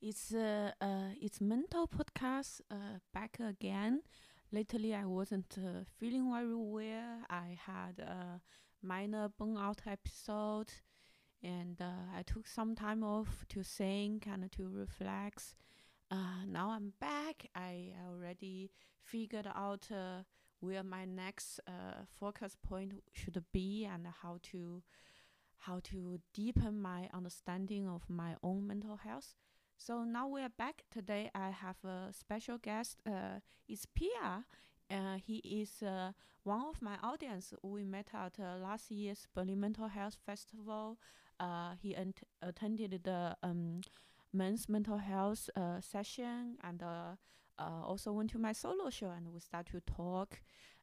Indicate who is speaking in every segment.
Speaker 1: It's uh, uh it's mental podcast uh back again. Lately, I wasn't uh, feeling very well. I had a minor burnout episode, and uh, I took some time off to think and to reflect. Uh, now I'm back. I already figured out uh, where my next uh, focus point should be and how to how to deepen my understanding of my own mental health. So now we are back. Today I have a special guest. Uh, it's Pia. Uh, he is uh, one of my audience. We met at uh, last year's Berlin Mental Health Festival. Uh, he attended the um, men's mental health uh, session and uh, also went to my solo show and we start to talk.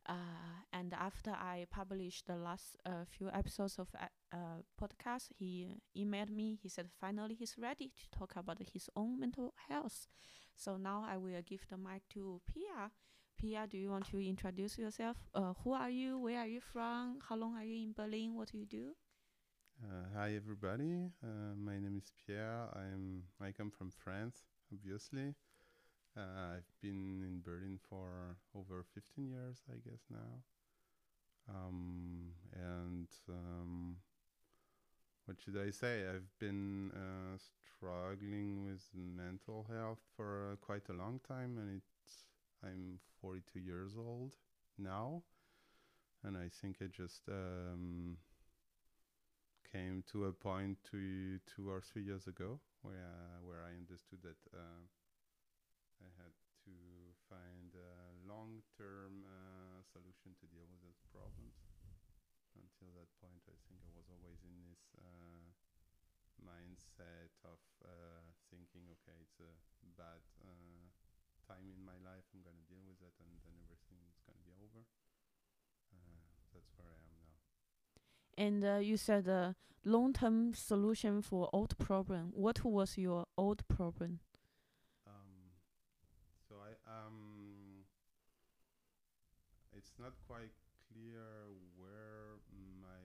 Speaker 1: Uh, and after I published the last uh, few episodes of uh, uh, podcast, he emailed me. He said finally he's ready to talk about his own mental health. So now I will give the mic to Pia. Pia, do you want to introduce yourself? Uh, who are you? Where are you from? How long are you in Berlin? What do you do?
Speaker 2: Hi everybody. My name is Pierre. I'm I come from France, obviously. Uh, I've been in Berlin for over 15 years, I guess now. Um, and um, what should I say? I've been uh, struggling with mental health for uh, quite a long time, and it's I'm 42 years old now, and I think I just um, came to a point two two or three years ago where where I understood that uh, I had to find a long-term uh, solution to deal with those problems. Until that point, I think I was always in this uh, mindset of uh, thinking, okay, it's a bad uh, time in my life. I'm gonna deal with it, and then everything is gonna be over. Uh, that's where I am now.
Speaker 1: And uh, you said a long-term solution for old problem. What was your old problem?
Speaker 2: Um, so I um, it's not quite clear where my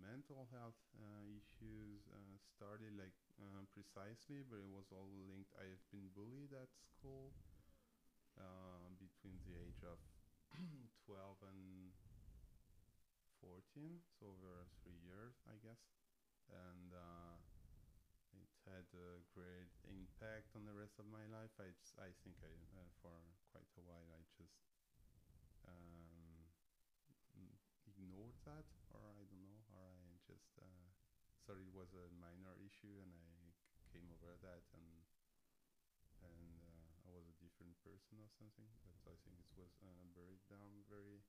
Speaker 2: mental health uh, issues uh, started, like uh, precisely, but it was all linked. I have been bullied at school between the age of 12 and 14, so over three years, I guess, and uh, it had a great impact on the rest of my life. I just, I think I uh, for quite a while I just um, m- ignored that, or I don't know, or I just uh, thought it was a minor issue, and I came over that, and and uh, I was a different person or something. But I think it was uh, buried down very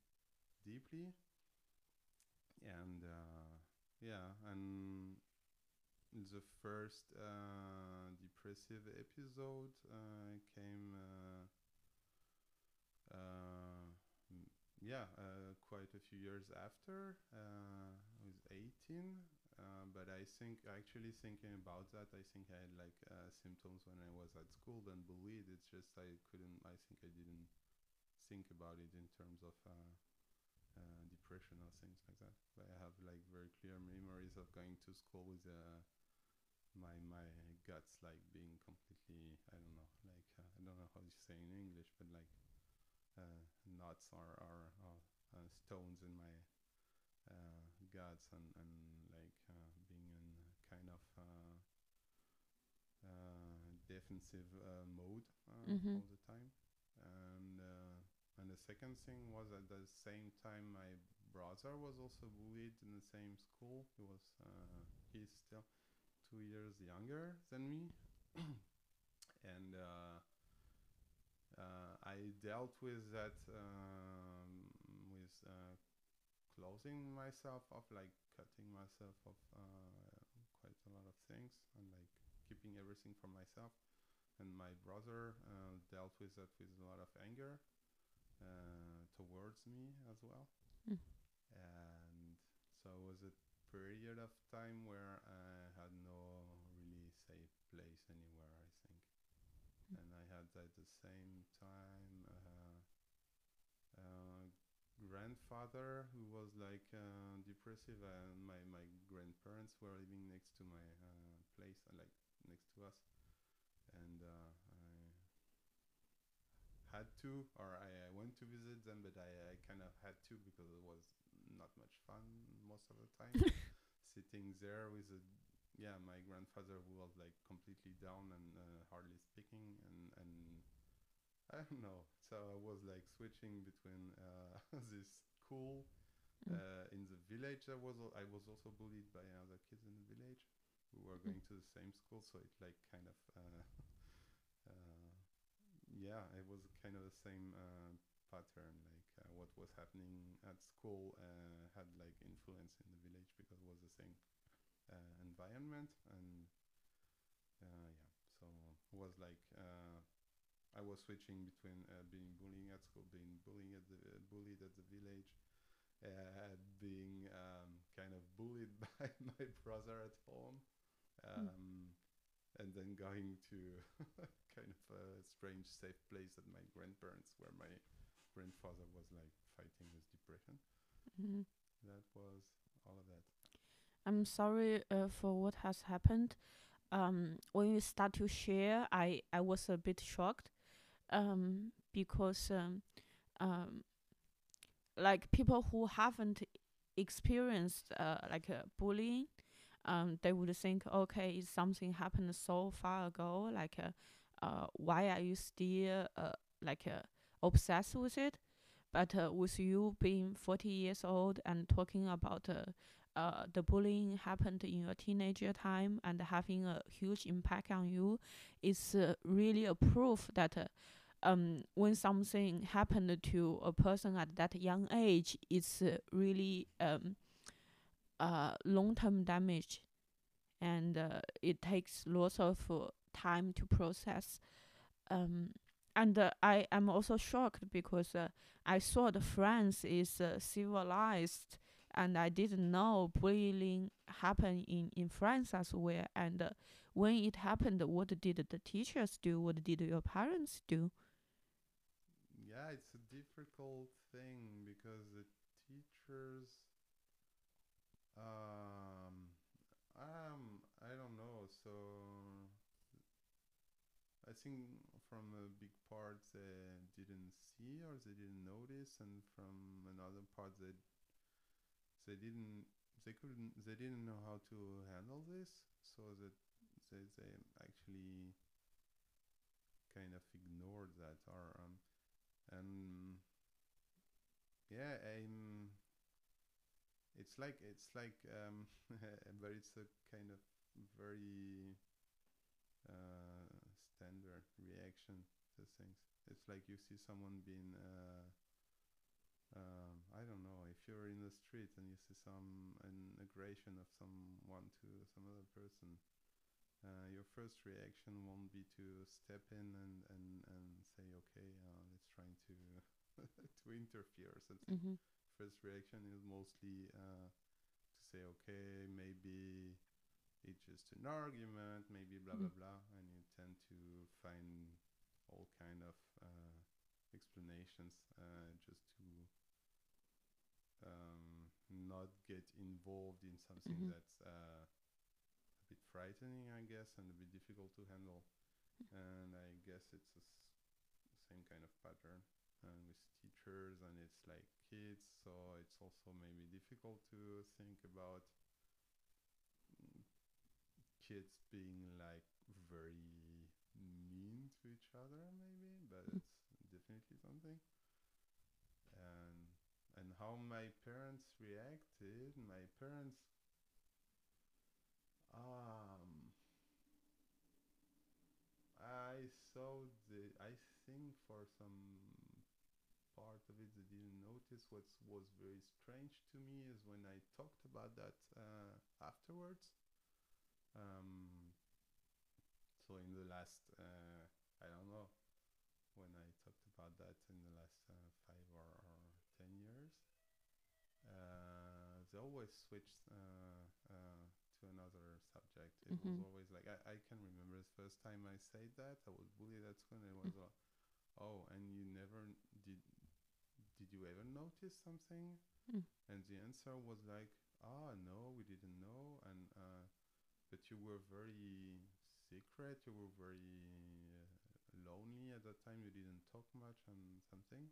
Speaker 2: deeply, and uh, yeah, and the first uh, depressive episode uh, came yeah uh, quite a few years after uh, I was 18 uh, but I think actually thinking about that I think I had like uh, symptoms when I was at school then bullied it's just I couldn't I think I didn't think about it in terms of uh, uh, depression or things like that. But I have like very clear memories of going to school with my my guts like being completely I don't know like I don't know how to say in English but like nuts or or, or uh, stones in my uh, guts and and like uh, being in kind of uh, uh, defensive uh, mode uh,
Speaker 1: Mhm.
Speaker 2: all the time. And uh, and the second thing was at the same time my brother was also bullied in the same school. He was uh, he's still two years younger than me. And uh, uh, I dealt with that um, with uh, closing myself off, like cutting myself off uh, quite a lot of things, and like keeping everything for myself. And my brother uh, dealt with that with a lot of anger uh, towards me as well.
Speaker 1: Mm.
Speaker 2: And so it was a period of time where I had no really safe place anywhere, I think.
Speaker 1: Mm.
Speaker 2: And I had at the same time uh, uh, grandfather who was like uh, depressive, and my, my grandparents were living next to my uh, place, uh, like next to us. And uh, I had to, or I, I went to visit them, but I, I kind of had to because it was not much fun most of the time. Sitting there with a yeah, my grandfather who was like completely down and uh, hardly speaking, and and I don't know. So I was like switching between uh, this school
Speaker 1: Mm.
Speaker 2: uh, in the village. I was I was also bullied by other kids in the village who were
Speaker 1: Mm.
Speaker 2: going to the same school. So it like kind of uh, uh, yeah, it was kind of the same uh, pattern. Like uh, what was happening at school uh, had like influence in the village because it was the same environment and uh, yeah. So it was like uh, I was switching between uh, being bullying at school, being bullying at the uh, bullied at the village, uh, being um, kind of bullied by my brother at home, um, and then going to kind of a strange safe place at my grandparents, where my grandfather was like fighting with depression.
Speaker 1: Mhm.
Speaker 2: That was all of that.
Speaker 1: I'm sorry uh, for what has happened. Um, when you start to share, I I was a bit shocked, um, because um, um, like people who haven't experienced uh, like uh, bullying, um, they would think, okay, it's something happened so far ago. Like, uh, uh, why are you still uh, like uh, obsessed with it? But uh, with you being 40 years old and talking about uh, uh, the bullying happened in your teenager time and having a huge impact on you is uh, really a proof that uh, um, when something happened to a person at that young age, it's uh, really um, uh, long-term damage, and uh, it takes lots of uh, time to process. Um, and uh, I am also shocked because uh, I thought France is uh, civilized and I didn't know bullying happened in, in France as well. And uh, when it happened, what did the teachers do? What did your parents do?
Speaker 2: Yeah, it's a difficult thing because the teachers um um I don't know. So I think from a big part they didn't see or they didn't notice and from another part they they didn't they couldn't they didn't know how to handle this so that they they actually kind of ignored that or um and yeah i'm it's like it's like um but it's a kind of very uh standard reaction to things. It's like you see someone being uh um, I don't know if you're in the street and you see some an aggression of someone to some other person uh, your first reaction won't be to step in and, and, and say okay uh, let's try to to interfere or something
Speaker 1: Mm-hmm.
Speaker 2: first reaction is mostly uh, to say okay maybe it's just an argument maybe blah blah
Speaker 1: Mm.
Speaker 2: blah and you tend to find all kind of uh, explanations uh, just to um, not get involved in something
Speaker 1: Mhm.
Speaker 2: that's uh, a bit frightening I guess and a bit difficult to handle and I guess it's the same kind of pattern and with teachers and it's like kids so it's also maybe difficult to think about mm, kids being like very mean to each other maybe but
Speaker 1: Mm.
Speaker 2: it's definitely something how my parents reacted. My parents um I saw the I think for some part of it they didn't notice. What was very strange to me is when I talked about that uh, afterwards um, so in the last uh, I don't know when I talked about that they always switched uh, uh, to another subject it
Speaker 1: Mhm.
Speaker 2: was always like I, I can remember the first time I said that I was bullied at school and it was uh, oh and you never did did you ever notice something
Speaker 1: Mm.
Speaker 2: and the answer was like ah no we didn't know and uh, but you were very secret you were very lonely at that time. You didn't talk much and something,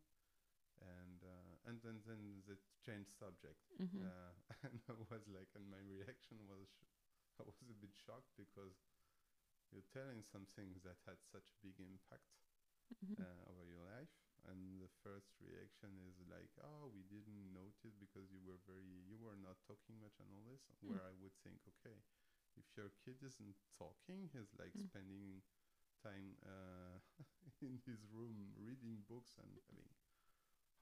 Speaker 2: and uh, and then then they changed subject.
Speaker 1: Mhm.
Speaker 2: Uh, and I was like, and my reaction was, sh- I was a bit shocked because you're telling something that had such a big impact
Speaker 1: Mhm.
Speaker 2: uh, over your life, and the first reaction is like, oh, we didn't notice because you were very, you were not talking much and all this.
Speaker 1: Mm.
Speaker 2: Where I would think, okay, if your kid isn't talking, he's like
Speaker 1: Mm.
Speaker 2: spending time uh, in his room reading books and having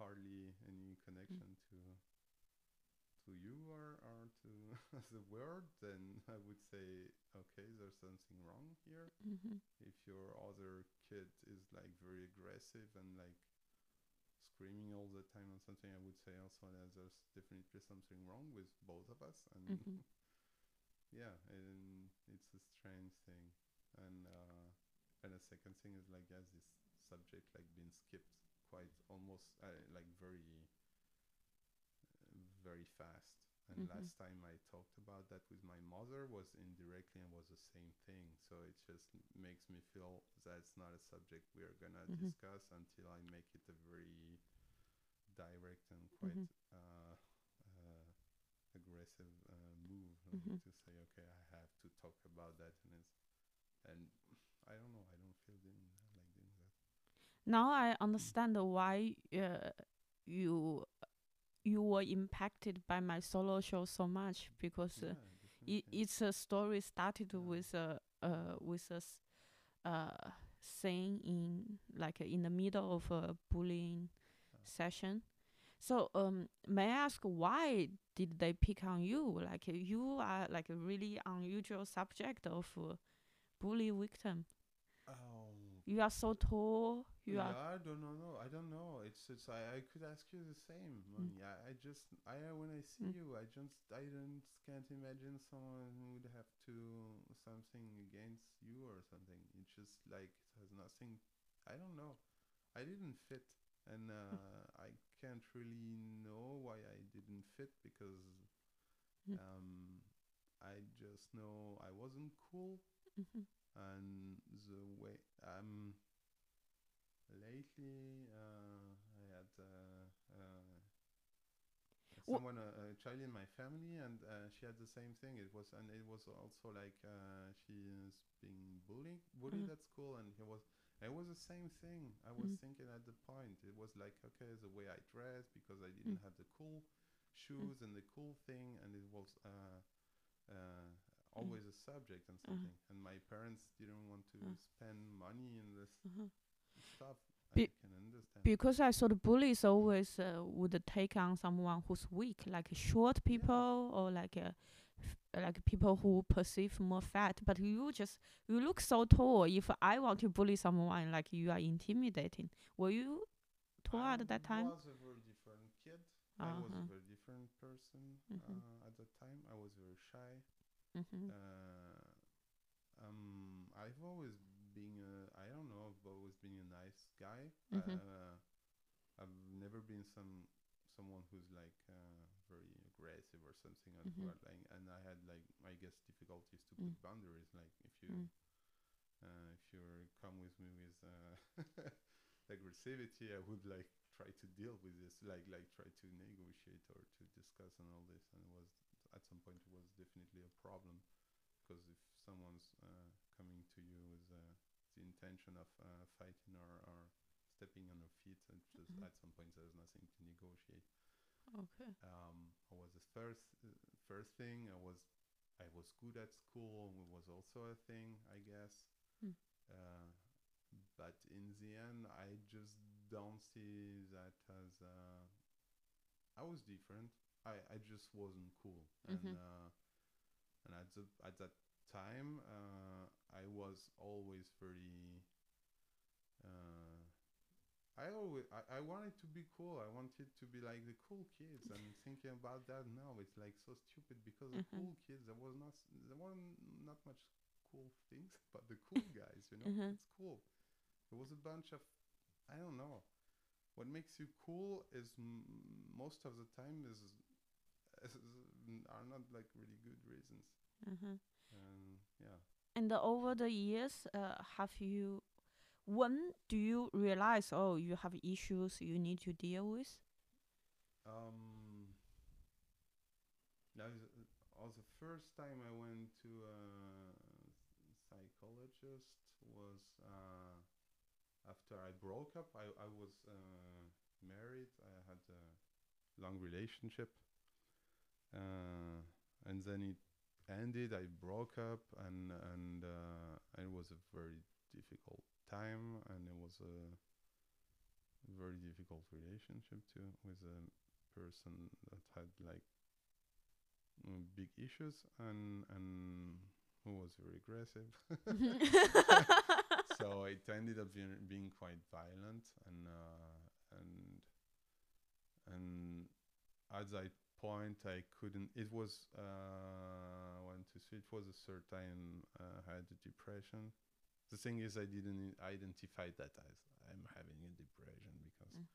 Speaker 2: hardly any connection
Speaker 1: Mm.
Speaker 2: to to you or, or to the world, then I would say, okay, there's something wrong here.
Speaker 1: Mhm.
Speaker 2: If your other kid is like very aggressive and like screaming all the time on something, I would say also that there's definitely something wrong with both of us. And
Speaker 1: Mhm.
Speaker 2: yeah, and it's a strange thing. And uh, and the second thing is like yes, this subject like being skipped quite almost uh, like very uh, very fast. And
Speaker 1: Mhm.
Speaker 2: last time I talked about that with my mother was indirectly and was the same thing. So it just makes me feel that's not a subject we are gonna
Speaker 1: Mhm.
Speaker 2: discuss until I make it a very direct and quite
Speaker 1: Mhm.
Speaker 2: uh, uh, aggressive uh, move like,
Speaker 1: Mhm.
Speaker 2: to say, okay, I have to talk about that, and it's and I don't know, I don't feel doing like doing that.
Speaker 1: Now I understand why uh, you you were impacted by my solo show so much because uh,
Speaker 2: yeah,
Speaker 1: it, it's a story started with a uh, with a uh, thing in like uh, in the middle of a bullying session. So um, may I ask why did they pick on you? Like uh, you are like a really unusual subject of uh, bully victim.
Speaker 2: Oh,
Speaker 1: You are so tall. You
Speaker 2: yeah,
Speaker 1: are
Speaker 2: I don't know. No, I don't know. It's it's. I, I could ask you the same. Moni. I, I just I when I see
Speaker 1: Mm.
Speaker 2: you, I just I don't can't imagine someone who would have to something against you or something. It's just like it has nothing. I don't know. I didn't fit, and uh, I can't really know why I didn't fit because
Speaker 1: Mm.
Speaker 2: um, I just know I wasn't cool
Speaker 1: Mhm.
Speaker 2: and the way um lately uh, I had uh, uh, someone a, a child in my family and uh, she had the same thing it was and it was also like uh, she is being bullied bullied
Speaker 1: Mhm.
Speaker 2: at school and it was it was the same thing I was
Speaker 1: Mhm.
Speaker 2: thinking at the point it was like okay the way I dress because I didn't
Speaker 1: Mm.
Speaker 2: have the cool shoes and the cool thing and it was uh, uh, always a subject and
Speaker 1: Uh-huh.
Speaker 2: something and my parents didn't want to
Speaker 1: Uh.
Speaker 2: spend money in this
Speaker 1: Mhm.
Speaker 2: Stuff
Speaker 1: Be-
Speaker 2: I
Speaker 1: Because I saw the bullies always uh, would take on someone who's weak, like short people or like uh, f- like people who perceive more fat. But you just you look so tall. If I want to bully someone, like you are intimidating. Were you tall
Speaker 2: I
Speaker 1: at that time?
Speaker 2: I was a very different kid I was a
Speaker 1: Uh-huh.
Speaker 2: very different person
Speaker 1: Mhm.
Speaker 2: uh, at that time I was very shy
Speaker 1: Mm-hmm.
Speaker 2: uh, um, I've always been a, I don't know I've always been a nice guy
Speaker 1: Mhm.
Speaker 2: uh, I've never been some someone who's like uh, very aggressive or something and, who
Speaker 1: Mhm.
Speaker 2: are like, and I had like I guess difficulties to
Speaker 1: Mm.
Speaker 2: put boundaries like if you
Speaker 1: Mm.
Speaker 2: uh, if you come with me with uh, aggressivity I would like try to deal with this like like try to negotiate or to discuss and all this and it was at some point it was definitely a problem because if someone's uh, coming to you with uh, the intention of uh, fighting or, or stepping on your feet and just
Speaker 1: Mhm.
Speaker 2: at some point there's nothing to negotiate
Speaker 1: Okay.
Speaker 2: um, I was the first uh, first thing I was I was good at school it was also a thing I guess
Speaker 1: Mm.
Speaker 2: uh, but in the end I just don't see that as uh, I was different I, I just wasn't cool
Speaker 1: Mhm.
Speaker 2: and uh, and at the at that time uh, I was always very uh, I always I, I wanted to be cool. I wanted to be like the cool kids. And thinking about that now, it's like so stupid because the
Speaker 1: Mhm.
Speaker 2: cool kids there was not there were not much cool things, but the cool guys, you know,
Speaker 1: Mhm.
Speaker 2: it's cool. There was a bunch of I don't know. What makes you cool is m- most of the time is, is are not like really good reasons.
Speaker 1: Uh-huh.
Speaker 2: And yeah.
Speaker 1: And uh, over the years, uh, have you, when do you realize oh you have issues you need to deal with?
Speaker 2: Um, that was, uh, was the first time I went to a psychologist was uh, after I broke up. I, I was uh, married. I had a long relationship. Uh, and then it ended. I broke up, and and uh, it was a very difficult time, and it was a very difficult relationship too with a person that had like mm, big issues and and who was very aggressive. so it ended up being, being quite violent and uh, and and at that point I couldn't. It was uh, three. It was a certain uh, I had a depression. The thing is, I didn't identify that as I'm having a depression because
Speaker 1: Mm.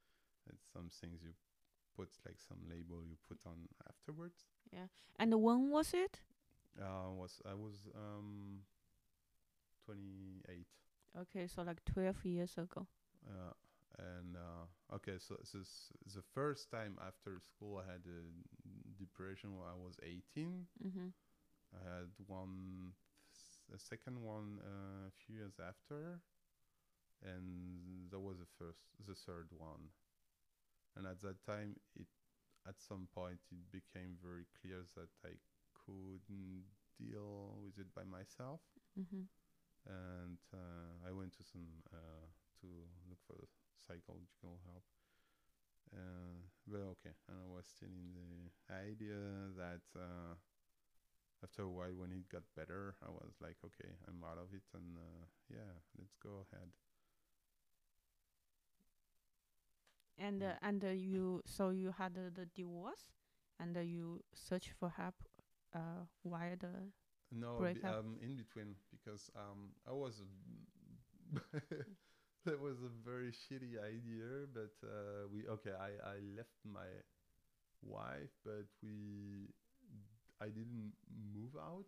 Speaker 2: it's some things you put like some label you put on afterwards.
Speaker 1: Yeah, and when was it?
Speaker 2: Uh, was I was um 28.
Speaker 1: Okay, so like twelve years ago.
Speaker 2: Uh, and uh, okay, so this is the first time after school I had a depression when I was 18.
Speaker 1: Mm-hmm.
Speaker 2: I had one, a second one uh, a few years after, and that was the first, the third one. And at that time, it at some point it became very clear that I couldn't deal with it by myself,
Speaker 1: Mm-hmm.
Speaker 2: and uh, I went to some uh, to look for psychological help. Uh, but okay, and I was still in the idea that uh, after a while, when it got better, I was like, okay, I'm out of it, and uh, yeah, let's go ahead.
Speaker 1: And uh, and uh, you so you had uh, the divorce, and uh, you search for help. Uh, why the
Speaker 2: No,
Speaker 1: break
Speaker 2: be, um, in between because um, I was. that was a very shitty idea, but uh, we okay. I I left my wife, but we I didn't move out.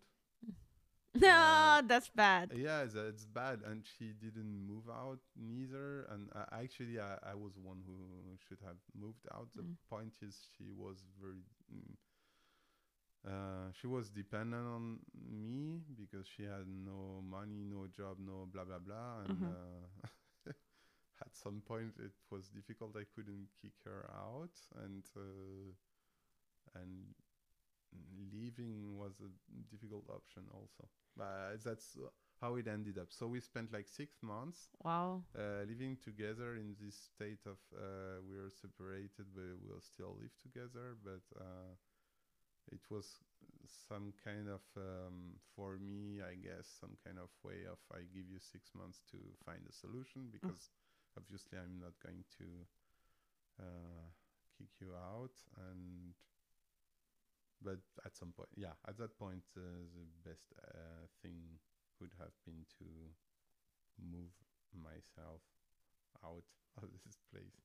Speaker 1: no,
Speaker 2: Uh,
Speaker 1: that's bad.
Speaker 2: Yeah, that's bad, and she didn't move out neither. And uh, actually, I, I was one who should have moved out. The
Speaker 1: Mm.
Speaker 2: point is, she was very, mm, uh, she was dependent on me because she had no money, no job, no blah blah blah. And
Speaker 1: Mhm.
Speaker 2: uh, at some point, it was difficult. I couldn't kick her out, and uh, and leaving was a difficult option also. But that's uh, how it ended up. So we spent like six months
Speaker 1: Wow.
Speaker 2: uh, living together in this state of uh, we are separated, but we'll still live together. But uh, it was some kind of, um, for me, I guess, some kind of way of I give you six months to find a solution because obviously I'm not going to uh, kick you out and but at some point yeah at that point uh, the best uh, thing would have been to move myself out of this place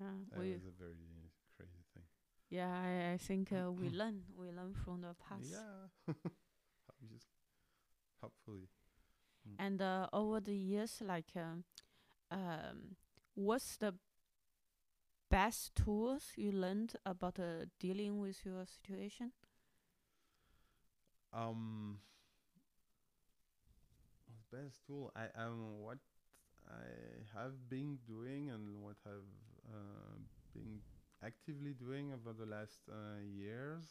Speaker 1: Yeah,
Speaker 2: that
Speaker 1: we
Speaker 2: was a very crazy thing
Speaker 1: yeah. I, I think uh, we learn we learn from the past.
Speaker 2: yeah obviously hopefully
Speaker 1: And uh, over the years, like, um, um, what's the best tools you learned about uh, dealing with your situation?
Speaker 2: Um, best tool I um what I have been doing and what I've uh, been actively doing over the last uh, years,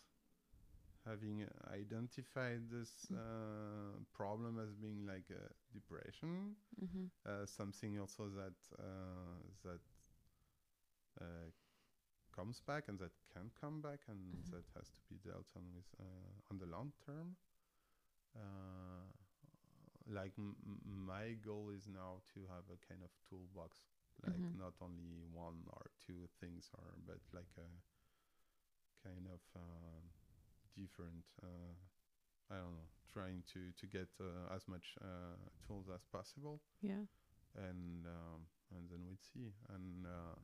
Speaker 2: having identified this
Speaker 1: Mm.
Speaker 2: uh, problem as being like a depression,
Speaker 1: Mm-hmm.
Speaker 2: uh, something also that uh, that uh, comes back and that can come back and
Speaker 1: Mhm.
Speaker 2: that has to be dealt on with uh, on the long term. Uh, like m- my goal is now to have a kind of toolbox, like
Speaker 1: Mhm.
Speaker 2: not only one or two things, or but like a kind of um, different. Uh, I don't know, trying to to get uh, as much uh, tools as possible
Speaker 1: Yeah.
Speaker 2: and um, and then we'd see. And uh,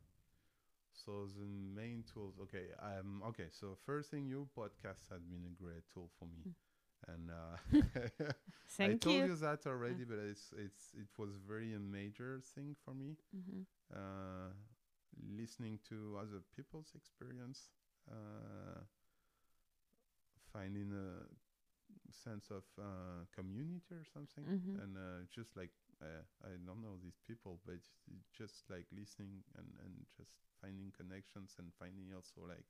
Speaker 2: so the main tools. Okay, um, okay. So first thing, your podcast has been a great tool for me.
Speaker 1: Mm.
Speaker 2: and uh, I told
Speaker 1: you.
Speaker 2: you that already, but it's it's it was very a major thing for me.
Speaker 1: hmm
Speaker 2: Uh, listening to other people's experience, uh, finding a sense of uh, community or something,
Speaker 1: Mhm.
Speaker 2: and uh, just like uh, I don't know these people, but just like listening and and just finding connections and finding also like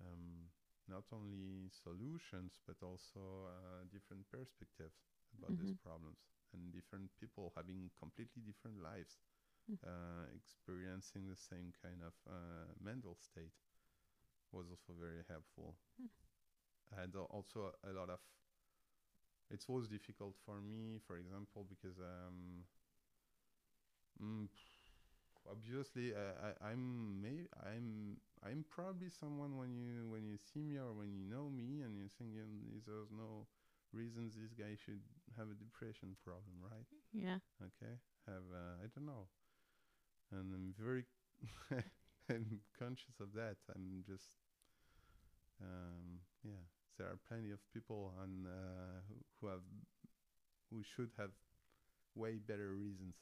Speaker 2: um, not only solutions but also uh, different perspectives about these
Speaker 1: Mhm.
Speaker 2: problems and different people having completely different lives
Speaker 1: Mm.
Speaker 2: uh, experiencing the same kind of uh, mental state was also very helpful.
Speaker 1: Mm.
Speaker 2: Had also a lot of. It was difficult for me, for example, because um, mm, obviously uh, I, I'm may I'm I'm probably someone when you when you see me or when you know me and you think you know, there's no reasons this guy should have a depression problem, right?
Speaker 1: Yeah.
Speaker 2: okay have uh, i don't know and i'm very i'm conscious of that i'm just um yeah there are plenty of people and uh, who, who have who should have way better reasons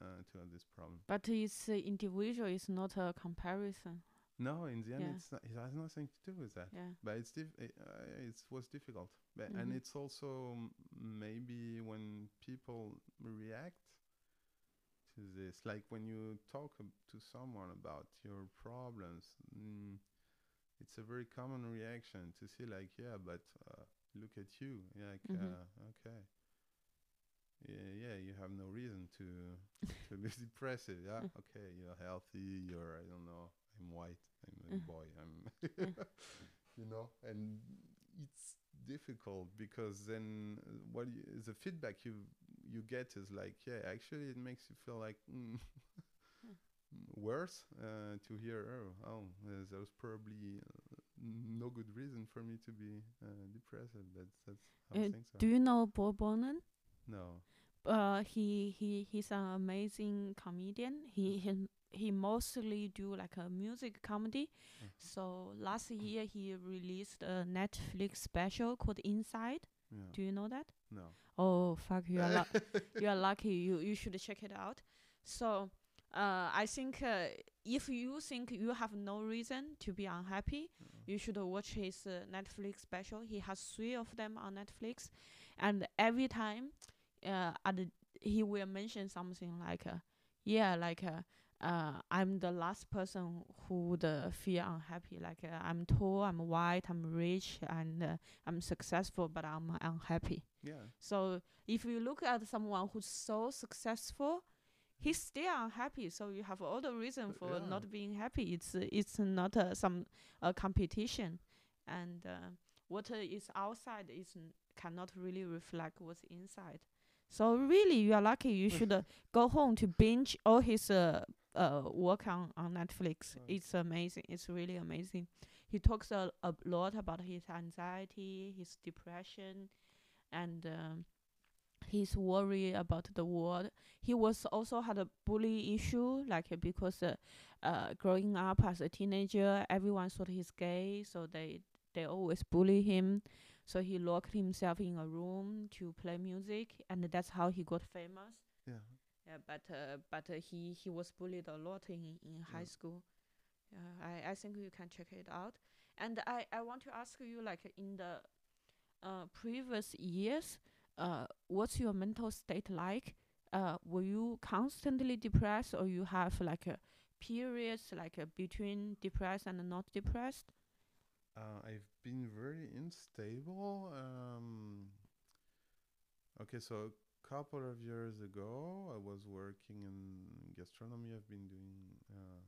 Speaker 2: uh, to have this problem
Speaker 1: But it's uh, individual. It's not a comparison.
Speaker 2: no in the end
Speaker 1: Yeah.
Speaker 2: it's not, it has nothing to do with that
Speaker 1: Yeah.
Speaker 2: but it's diff- it, uh, it was difficult but, and
Speaker 1: Mhm.
Speaker 2: it's also maybe when people react to this like when you talk to someone about your problems mm, it's a very common reaction to see like yeah but uh, look at you like
Speaker 1: Mhm.
Speaker 2: uh, okay yeah, yeah you have no reason to to be depressive yeah
Speaker 1: Mm.
Speaker 2: okay you're healthy you're i don't know i'm white i'm a
Speaker 1: Mm.
Speaker 2: boy i'm you know and it's difficult because then uh, what you, the feedback you you get is like yeah actually it makes you feel like Mm. Worse uh, to hear oh, oh uh, there's probably uh, no good reason for me to be uh, depressed but that's how
Speaker 1: Uh,
Speaker 2: things are
Speaker 1: Do you know Bo Burnham?
Speaker 2: no
Speaker 1: Uh, he he he's an amazing comedian. He he he mostly do like a music comedy.
Speaker 2: Mhm.
Speaker 1: So last year he released a Netflix special called Inside.
Speaker 2: yeah
Speaker 1: Do you know that?
Speaker 2: no
Speaker 1: Oh fuck, you are lu- you are lucky. You you should check it out. So, uh, I think uh, if you think you have no reason to be unhappy,
Speaker 2: Uh,
Speaker 1: you should watch his uh, Netflix special. He has three of them on Netflix, and every time, uh, the, he will mention something like, uh, yeah, like, uh, uh, I'm the last person who would uh, feel unhappy. Like, uh, I'm tall, I'm white, I'm rich, and uh, I'm successful, but I'm unhappy.
Speaker 2: yeah
Speaker 1: So if you look at someone who's so successful, he's still unhappy. So you have all the reason for
Speaker 2: yeah.
Speaker 1: not being happy. It's uh, it's not uh, some uh, competition, and uh, what uh, is outside is n- cannot really reflect what's inside. So really, you are lucky. You should uh, go home to binge all his uh, uh work on on Netflix.
Speaker 2: Right.
Speaker 1: It's amazing. It's really amazing. He talks a, a lot about his anxiety, his depression, and um, his worry about the world. He was also had a bully issue, like uh, because uh, uh, growing up as a teenager, everyone thought he's gay, so they they always bully him. So he locked himself in a room to play music, and that's how he got famous.
Speaker 2: yeah
Speaker 1: Yeah, but uh, but uh, he he was bullied a lot in in high
Speaker 2: Yeah.
Speaker 1: school. Yeah, I I think you can check it out. And I I want to ask you like in the uh previous years, uh, what's your mental state like? Uh, were you constantly depressed, or you have like a periods like uh, between depressed and not depressed?
Speaker 2: Uh, I've been very unstable. Um, okay, so a couple of years ago, I was working in gastronomy. I've been doing uh,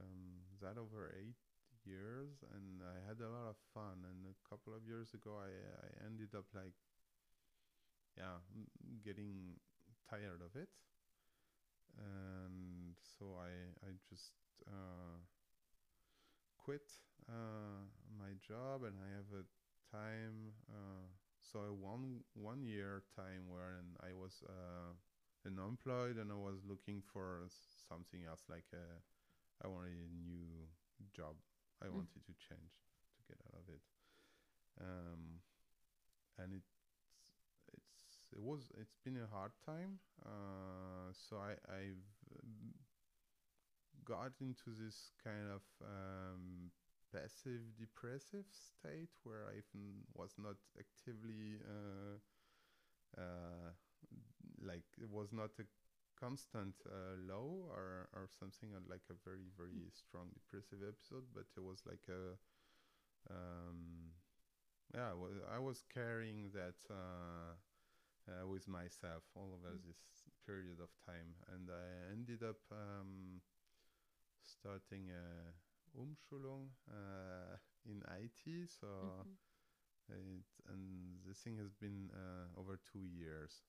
Speaker 2: um, that over eight years, and I had a lot of fun. And a couple of years ago, I I ended up like, yeah, getting tired of it, and so I I just uh, quit uh, my job and I have a time uh, so a one one year time wherein I was uh, unemployed and I was looking for something else like a, I wanted a new job. I
Speaker 1: Mm.
Speaker 2: wanted to change to get out of it. Um, and it's it was it's been a hard time. Uh, so I I've got into this kind of um, passive depressive state where I even was not actively uh, uh, like it was not a constant uh, low or or something or like a very very strong depressive episode, but it was like a um, yeah, I was, I was carrying that uh, uh, with myself all over
Speaker 1: Mm.
Speaker 2: this period of time, and I ended up um, starting a Umschulung uh, in IT. So
Speaker 1: Mhm.
Speaker 2: it, and the thing has been uh, over two years,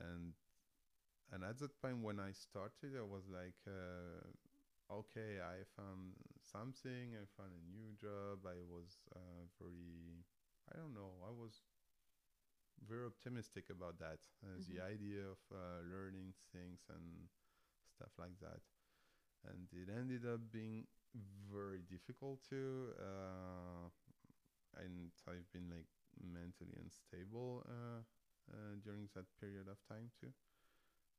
Speaker 2: and and at that time when I started, I was like, uh, okay, I found something, I found a new job. I was uh, very, I don't know, I was very optimistic about that, uh, the
Speaker 1: Mhm.
Speaker 2: idea of uh, learning things and stuff like that. And it ended up being very difficult too. Uh, and I've been like mentally unstable uh, uh, during that period of time too.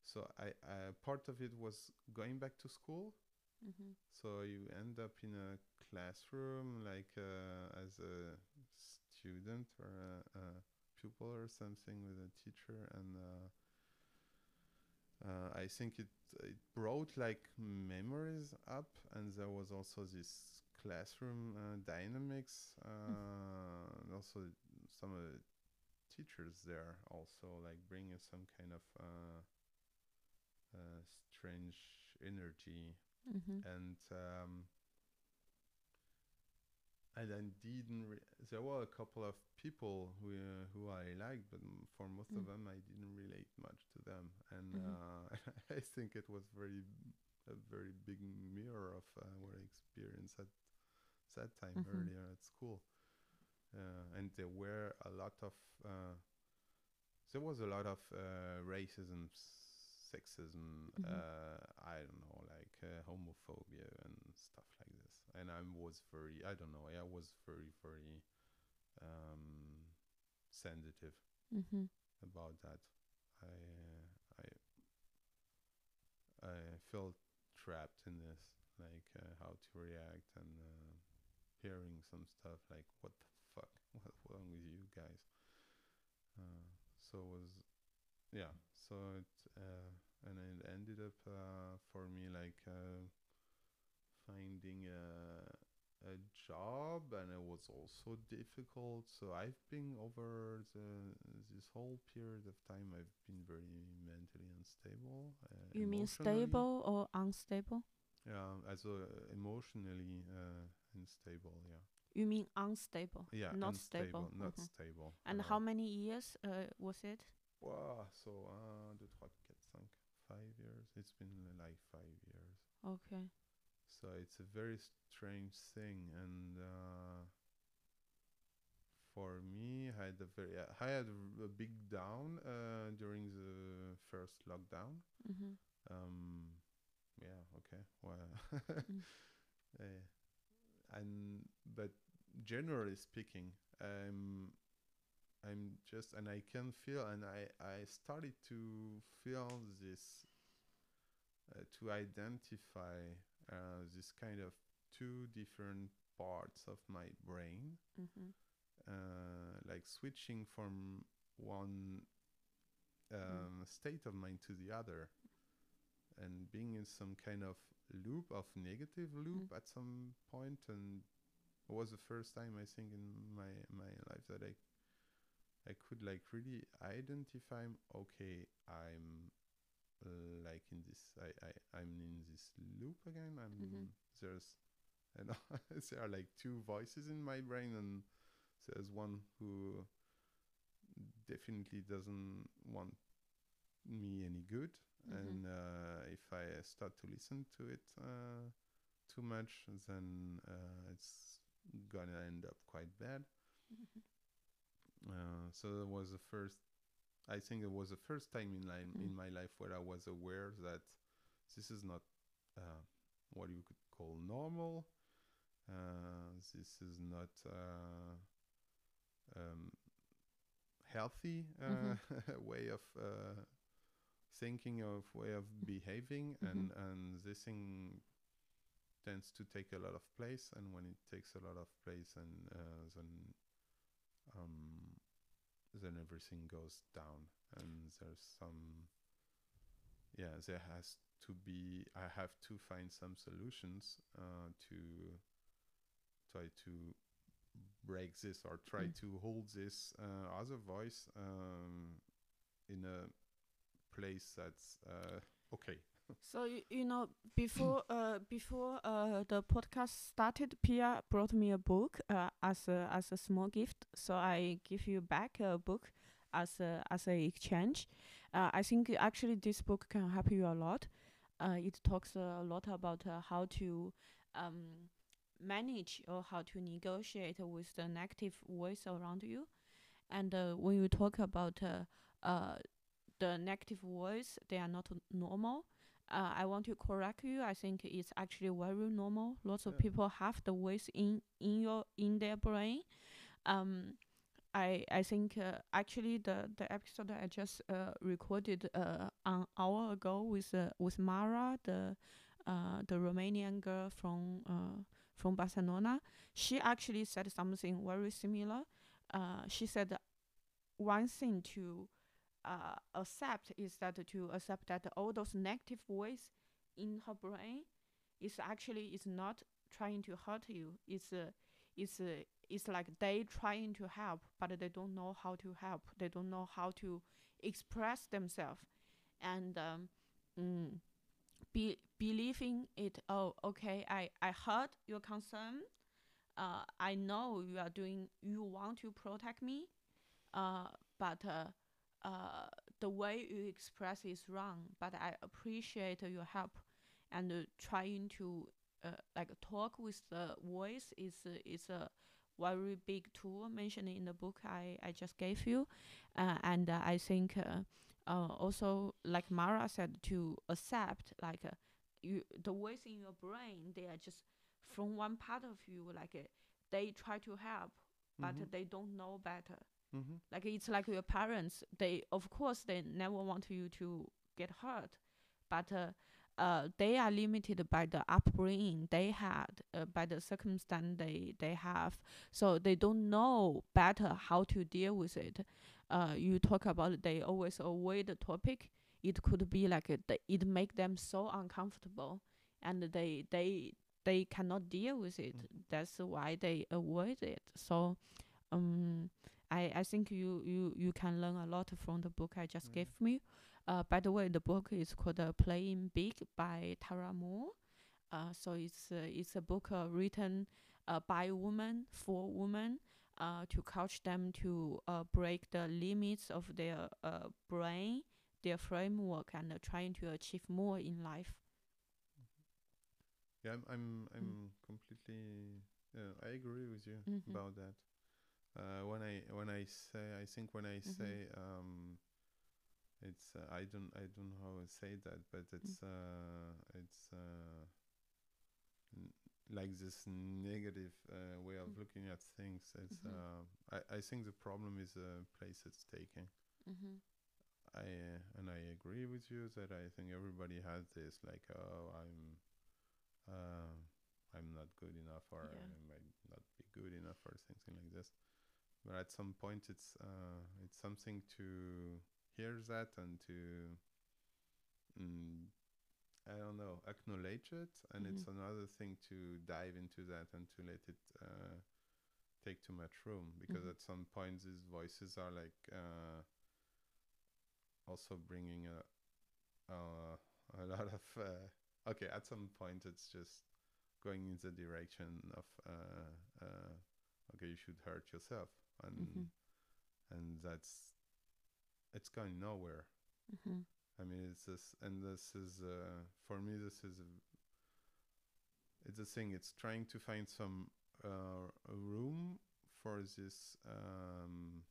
Speaker 2: So I, I part of it was going back to school.
Speaker 1: Mhm.
Speaker 2: So you end up in a classroom like uh, as a student or a, a pupil or something with a teacher, and uh, uh, I think it it brought like memories up, and there was also this classroom uh, dynamics, uh, and also some of the teachers there also like bringing some kind of uh, uh, strange energy
Speaker 1: Mhm.
Speaker 2: and um, and I didn't. Re- there were a couple of people who uh, who I liked, but m- for most of
Speaker 1: Mm.
Speaker 2: them, I didn't relate much to them, and
Speaker 1: Mhm.
Speaker 2: uh, I think it was very a very big mirror of uh, what I experienced at that time
Speaker 1: Mhm.
Speaker 2: earlier at school, uh, and there were a lot of. Uh, there was a lot of uh, racism, sexism,
Speaker 1: Mhm.
Speaker 2: uh, I don't know, like uh, homophobia and stuff like this. And I was very, I don't know, I was very, very um, sensitive
Speaker 1: Mhm.
Speaker 2: about that. I, uh, I, I felt trapped in this, like uh, how to react and uh, hearing some stuff like, what the fuck, what's wrong with you guys? Uh, so it was yeah so it uh, and it ended up uh, for me like uh, finding a a job and it was also difficult so i've been over the this whole period of time i've been very mentally unstable uh,
Speaker 1: You mean stable or unstable?
Speaker 2: yeah also uh, emotionally uh, unstable yeah
Speaker 1: You mean unstable?
Speaker 2: yeah
Speaker 1: Not
Speaker 2: unstable
Speaker 1: stable.
Speaker 2: not
Speaker 1: Mhm.
Speaker 2: stable
Speaker 1: And how many years uh, was it?
Speaker 2: Wow, so 1, 2, 3, 4, 5, five years. It's been uh, like five years.
Speaker 1: Okay.
Speaker 2: So it's a very strange thing, and uh, for me, I had a very, uh, I had a, big down uh, during the first lockdown.
Speaker 1: Mhm.
Speaker 2: Um, yeah, okay, well,
Speaker 1: Mm.
Speaker 2: uh, and but generally speaking, um, I'm just and I can feel and I I started to feel this uh, to identify uh, this kind of two different parts of my brain
Speaker 1: Mhm.
Speaker 2: uh, like switching from one um, state of mind to the other and being in some kind of loop of negative loop at some point. And it was the first time I think in my my life that I I could like really identify okay I'm like in this I, I I'm in this loop again I'm
Speaker 1: Mhm.
Speaker 2: there's and there are like two voices in my brain and there's one who definitely doesn't want me any good
Speaker 1: Mhm.
Speaker 2: and uh, if I start to listen to it uh, too much then uh, it's gonna end up quite bad
Speaker 1: Mhm.
Speaker 2: uh, so that was the first I think it was the first time in li-
Speaker 1: Mm.
Speaker 2: in my life where I was aware that this is not uh, what you could call normal. Uh, this is not uh, um, healthy uh,
Speaker 1: Mhm.
Speaker 2: way of uh, thinking, of way of behaving, and
Speaker 1: Mhm.
Speaker 2: and this thing tends to take a lot of place, and when it takes a lot of place, and uh, then um, then everything goes down, and there's some yeah, there has to be. I have to find some solutions uh, to try to break this or try
Speaker 1: Mm.
Speaker 2: to hold this uh, other voice um, in a place that's uh, okay.
Speaker 1: So you, know before uh before uh the podcast started, Pia brought me a book uh as a as a small gift. So I give you back a book as a as a exchange. Uh, I think actually this book can help you a lot. Uh, it talks a lot about uh, how to um manage or how to negotiate with the negative voice around you. And uh, when you talk about uh, uh the negative voice, they are not normal uh, I want to correct you. I think it's actually very normal. Lots of
Speaker 2: Yeah.
Speaker 1: people have the voice in in your in their brain. Um, I I think uh, actually the the episode I just uh, recorded uh, an hour ago with uh, with Mara, the uh, the Romanian girl from uh, from Barcelona. She actually said something very similar. Uh, she said one thing to uh, accept is that to accept that all those negative voice in her brain is actually is not trying to hurt you. It's uh, it's uh, it's like they trying to help, but they don't know how to help. They don't know how to express themselves, and um, mm, be believing it. Oh, okay, I I heard your concern. Uh, I know you are doing. You want to protect me. Uh, but uh, uh, the way you express is wrong. But I appreciate your help and uh, trying to uh, like talk with the voice is is a very big tool mentioned in the book I, I just gave you, uh, and uh, I think uh, uh, also like Mara said to accept like uh, you the voice in your brain they are just from one part of you like uh, they try to help but
Speaker 2: Mhm.
Speaker 1: they don't know better
Speaker 2: Mhm.
Speaker 1: like it's like your parents they of course they never want you to get hurt but uh, uh, they are limited by the upbringing they had uh, by the circumstance they they have. So they don't know better how to deal with it. Uh, you talk about they always avoid the topic. It could be like uh, th- it make them so uncomfortable and they they they cannot deal with it.
Speaker 2: Mhm.
Speaker 1: that's why they avoid it. So um I, I think you, you, you can learn a lot from the book I just
Speaker 2: Mm.
Speaker 1: gave me. Uh, by the way, the book is called uh, Playing Big by Tara Mohr. Uh, so it's uh, it's a book uh, written uh, by women for women uh, to coach them to uh, break the limits of their uh, brain, their framework, and uh, trying to achieve more in life.
Speaker 2: Yeah, I'm I'm,
Speaker 1: Mm.
Speaker 2: I'm completely. Yeah, I agree with you
Speaker 1: Mhm.
Speaker 2: about that. Uh, when I when I say, I think when I
Speaker 1: Mhm.
Speaker 2: say, um, it's uh, I don't I don't know how to say that, but it's uh, it's uh, n- like this negative uh, way of
Speaker 1: Mm.
Speaker 2: looking at things. It's
Speaker 1: Mhm.
Speaker 2: uh, I I think the problem is the place it's taking.
Speaker 1: Mm-hmm.
Speaker 2: I uh, and I agree with you that I think everybody has this like oh I'm uh, I'm not good enough or
Speaker 1: Yeah.
Speaker 2: I might not be good enough or something like this. But at some point it's uh, it's something to hear that and to mm, I don't know acknowledge it. And it's another thing to dive into that and to let it uh, take too much room. Because
Speaker 1: Mhm.
Speaker 2: at some point these voices are like uh, also bringing a uh, a lot of uh, okay at some point it's just going in the direction of uh, uh, okay you should hurt yourself and
Speaker 1: Mhm.
Speaker 2: and that's it's going nowhere
Speaker 1: Mm-hmm.
Speaker 2: I mean it's this and this is uh, for me this is a, it's a thing it's trying to find some uh, room for this um,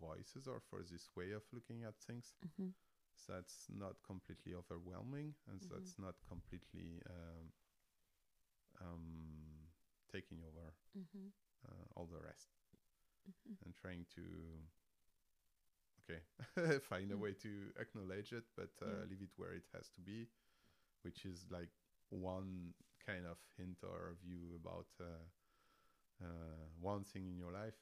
Speaker 2: voices or for this way of looking at things
Speaker 1: Mm-hmm.
Speaker 2: that's not completely overwhelming and
Speaker 1: Mhm.
Speaker 2: that's not completely um, um, taking over
Speaker 1: Mm-hmm.
Speaker 2: uh, all the rest
Speaker 1: Mm-hmm.
Speaker 2: and trying to okay, find a
Speaker 1: Mm.
Speaker 2: way to acknowledge it, but uh,
Speaker 1: Yeah.
Speaker 2: leave it where it has to be, which is like one kind of hint or view about uh, uh, one thing in your life,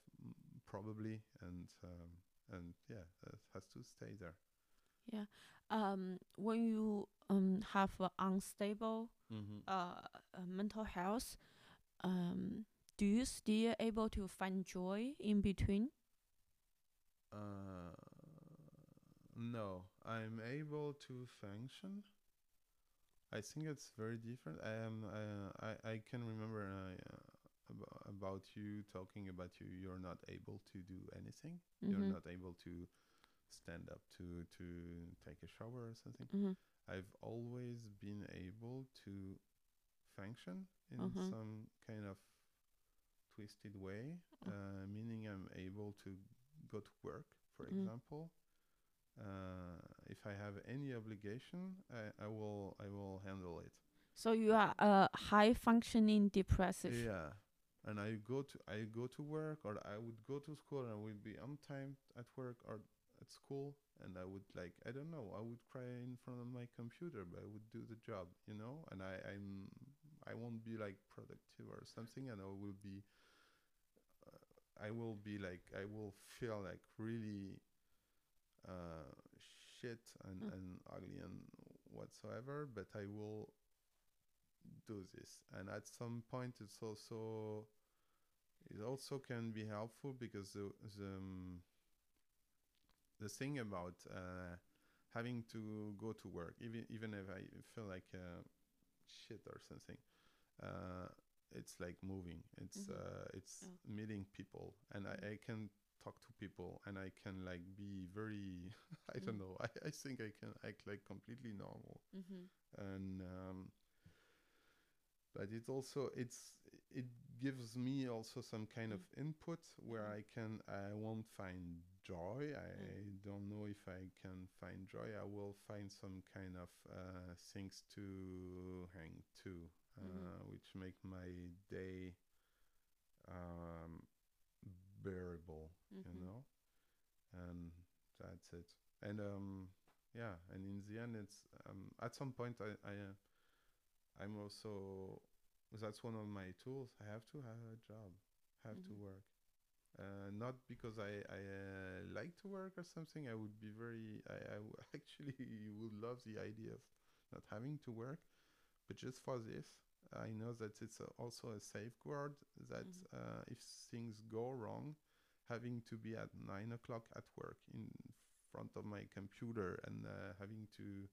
Speaker 2: probably, and um, and yeah, it has to stay there.
Speaker 1: Yeah. Um, when you um have unstable
Speaker 2: Mm-hmm.
Speaker 1: uh, uh mental health, um, do you still able to find joy in between?
Speaker 2: Uh, no, I'm able to function. I think it's very different. I am. Uh, I I can remember uh, ab- about you talking about you. You're not able to do anything. You're
Speaker 1: Mhm.
Speaker 2: not able to stand up to to take a shower or something.
Speaker 1: Mhm.
Speaker 2: I've always been able to function in
Speaker 1: Mhm.
Speaker 2: some kind of twisted way,
Speaker 1: Mm.
Speaker 2: uh, meaning I'm able to go to work, for
Speaker 1: Mm.
Speaker 2: example. Uh, if I have any obligation, I, I will I will handle it.
Speaker 1: So you are a high functioning depressive.
Speaker 2: Yeah, and I go to I go to work, or I would go to school, and I would be on time at work or at school, and I would like I don't know, I would cry in front of my computer, but I would do the job, you know, and I I'm I won't be like productive or something, and I will be I will be like I will feel like really uh shit and,
Speaker 1: Mm.
Speaker 2: and ugly and whatsoever, but I will do this and at some point it's also it also can be helpful because the the, um, the thing about uh, having to go to work even even if I feel like uh, shit or something uh, it's like moving it's
Speaker 1: Mhm.
Speaker 2: uh, it's meeting people and
Speaker 1: Mhm.
Speaker 2: I, I can talk to people and I can like be very I don't
Speaker 1: Mm.
Speaker 2: know I, I think I can act like completely normal
Speaker 1: Mm-hmm.
Speaker 2: and um, but it also it's it gives me also some kind of input where. I can I won't find joy I don't know if I can find joy I will find some kind of uh, things to hang to uh,
Speaker 1: Mhm.
Speaker 2: which make my day um, bearable you
Speaker 1: Mhm.
Speaker 2: know and that's it and um yeah and in the end it's um at some point i i uh, i'm also that's one of my tools i have to have a job have to
Speaker 1: Mhm.
Speaker 2: work uh, not because I, I uh, like to work or something. I would be very. I, I w- actually would love the idea of not having to work, but just for this, I know that it's a, also a safeguard that
Speaker 1: Mhm.
Speaker 2: uh, if things go wrong, having to be at nine o'clock at work in front of my computer and uh, having to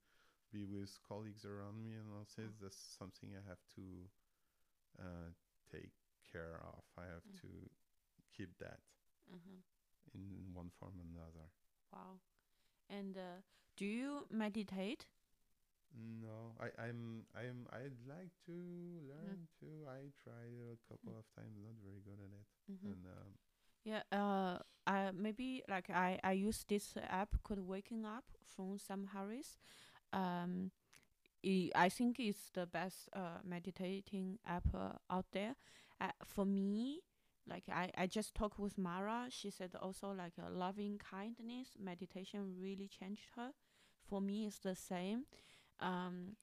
Speaker 2: be with colleagues around me and all this, that's something I have to uh, take care of. I have
Speaker 1: Mm.
Speaker 2: to keep that
Speaker 1: Mm-hmm.
Speaker 2: in one form or another.
Speaker 1: Wow. And uh, do you meditate?
Speaker 2: No, I, I'm I'm I'd like to learn to. I tried a couple of times, not very good at it.
Speaker 1: Mm-hmm.
Speaker 2: And um,
Speaker 1: Yeah, uh, I maybe like I I use this app called Waking Up from Sam Harris. Um, i I think it's the best uh meditating app uh, out there. Uh, for me, like I I just talked with Mara. She said also like uh, loving kindness meditation really changed her. For me, it's the same. Um,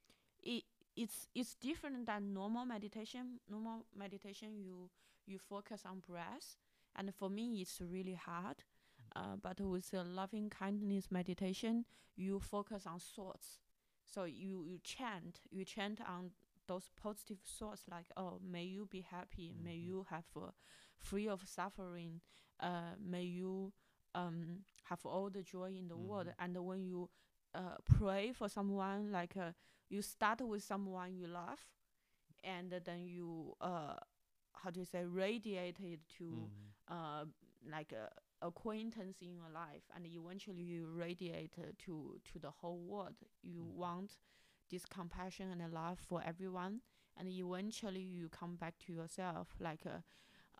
Speaker 1: it it's it's different than normal meditation. Normal meditation, you you focus on breath and for me it's really hard uh, but with the loving kindness meditation you focus on thoughts so you you chant you chant on those positive thoughts like oh may you be happy may
Speaker 2: Mhm.
Speaker 1: you have uh, free of suffering uh, may you um, have all the joy in the world
Speaker 2: Mhm.
Speaker 1: and when you uh, pray for someone like uh, you start with someone you love and then you uh, how do you say radiate it to
Speaker 2: mhm.
Speaker 1: uh, like a acquaintance in your life and eventually you radiate uh, to to the whole world you
Speaker 2: Mhm.
Speaker 1: want this compassion and love for everyone and eventually you come back to yourself like uh,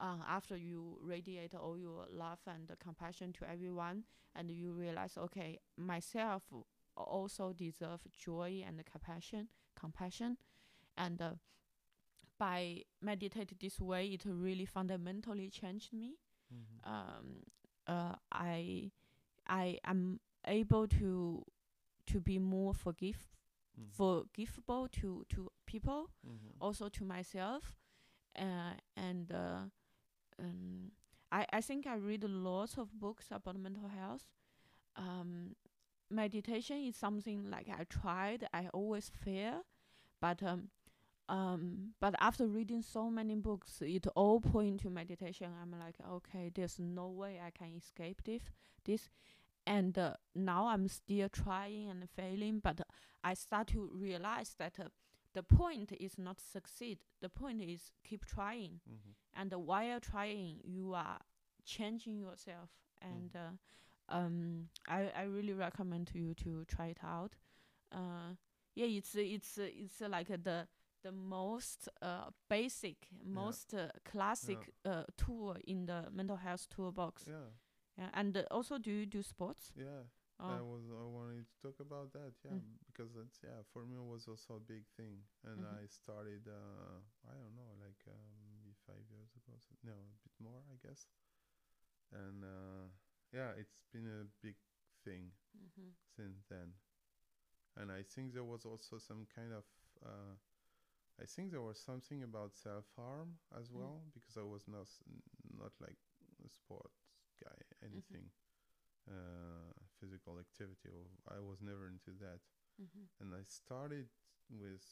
Speaker 1: uh, after you radiate all your love and uh, compassion to everyone and you realize okay myself also deserve joy and compassion compassion and uh, by meditate this way it really fundamentally changed me
Speaker 2: Mhm.
Speaker 1: um, uh, I I am able to to be more forgive
Speaker 2: Mhm.
Speaker 1: forgivable to to people
Speaker 2: Mhm.
Speaker 1: also to myself uh, and uh, um, I, I think I read lots of books about mental health. Um, meditation is something like I tried, I always fail, but um, um, but after reading so many books, it all point to meditation. I'm like, okay, there's no way I can escape this. This, and uh, now I'm still trying and failing, but uh, I start to realize that uh, the point is not succeed. The point is keep trying,
Speaker 2: Mhm.
Speaker 1: and while trying, you are changing yourself. And uh, um, I I really recommend to you to try it out. Uh, yeah, it's it's uh, it's uh, like uh, the the most uh basic, most uh, classic uh tool in the mental health toolbox.
Speaker 2: Yeah.
Speaker 1: Yeah, and uh, also, do you do sports?
Speaker 2: Yeah.
Speaker 1: Oh.
Speaker 2: I was I wanted to talk about that, yeah,
Speaker 1: Mm.
Speaker 2: because it's yeah for me it was also a big thing, and
Speaker 1: Mhm.
Speaker 2: I started uh I don't know like um maybe five years ago, so no a bit more I guess, and uh yeah it's been a big thing
Speaker 1: Mm-hmm.
Speaker 2: since then, and I think there was also some kind of uh I think there was something about self harm as
Speaker 1: Mm.
Speaker 2: well because I was not not like a sports guy anything uh, physical activity. I was never into that,
Speaker 1: Mm-hmm.
Speaker 2: and I started with.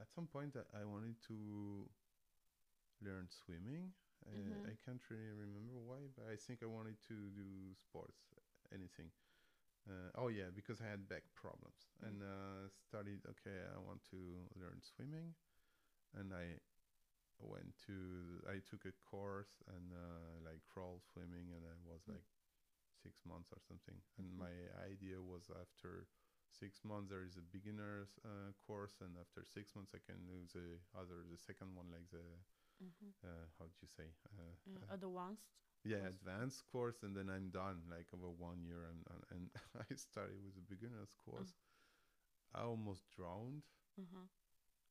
Speaker 2: At some point, I, I wanted to learn swimming. I,
Speaker 1: Mhm.
Speaker 2: I can't really remember why, but I think I wanted to do sports, anything. Uh, oh yeah, because I had back problems, and uh, studied. Okay, I want to learn swimming, and I went to. I took a course and uh, like crawl swimming, and I was
Speaker 1: Mm.
Speaker 2: like six months or something. And
Speaker 1: Mhm.
Speaker 2: my idea was after six months there is a beginners uh, course, and after six months I can do the other, the second one, like the
Speaker 1: Mm-hmm.
Speaker 2: uh, how do you say? Uh, uh,
Speaker 1: advanced.
Speaker 2: yeah,
Speaker 1: course.
Speaker 2: advanced course, and then I'm done, like over one year. And and, I started with the beginners course. I almost drowned.
Speaker 1: Mm-hmm.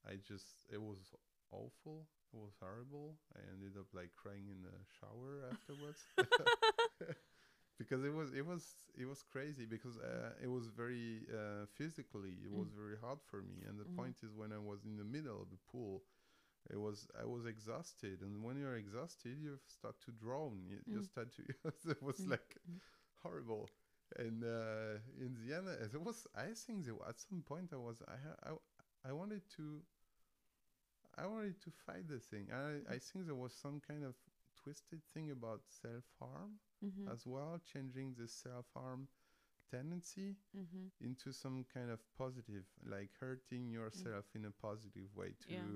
Speaker 2: I just it was awful. It was horrible. I ended up like crying in the shower afterwards because it was it was it was crazy because uh, it was very uh, physically it was
Speaker 1: Mm.
Speaker 2: very hard for me. And the
Speaker 1: Mhm.
Speaker 2: point is when I was in the middle of the pool, it was I was exhausted. And when you're exhausted, you start to drown. You, you
Speaker 1: Mm.
Speaker 2: start to it was
Speaker 1: Mm.
Speaker 2: like
Speaker 1: Mm.
Speaker 2: horrible. And uh, in the end, it was. I think there, at some point I was. I, I I wanted to. I wanted to fight the thing. I I think there was some kind of twisted thing about self harm
Speaker 1: Mm-hmm.
Speaker 2: as well, changing the self harm tendency
Speaker 1: mm-hmm.
Speaker 2: into some kind of positive, like hurting yourself in a positive way to
Speaker 1: Mm. Yeah.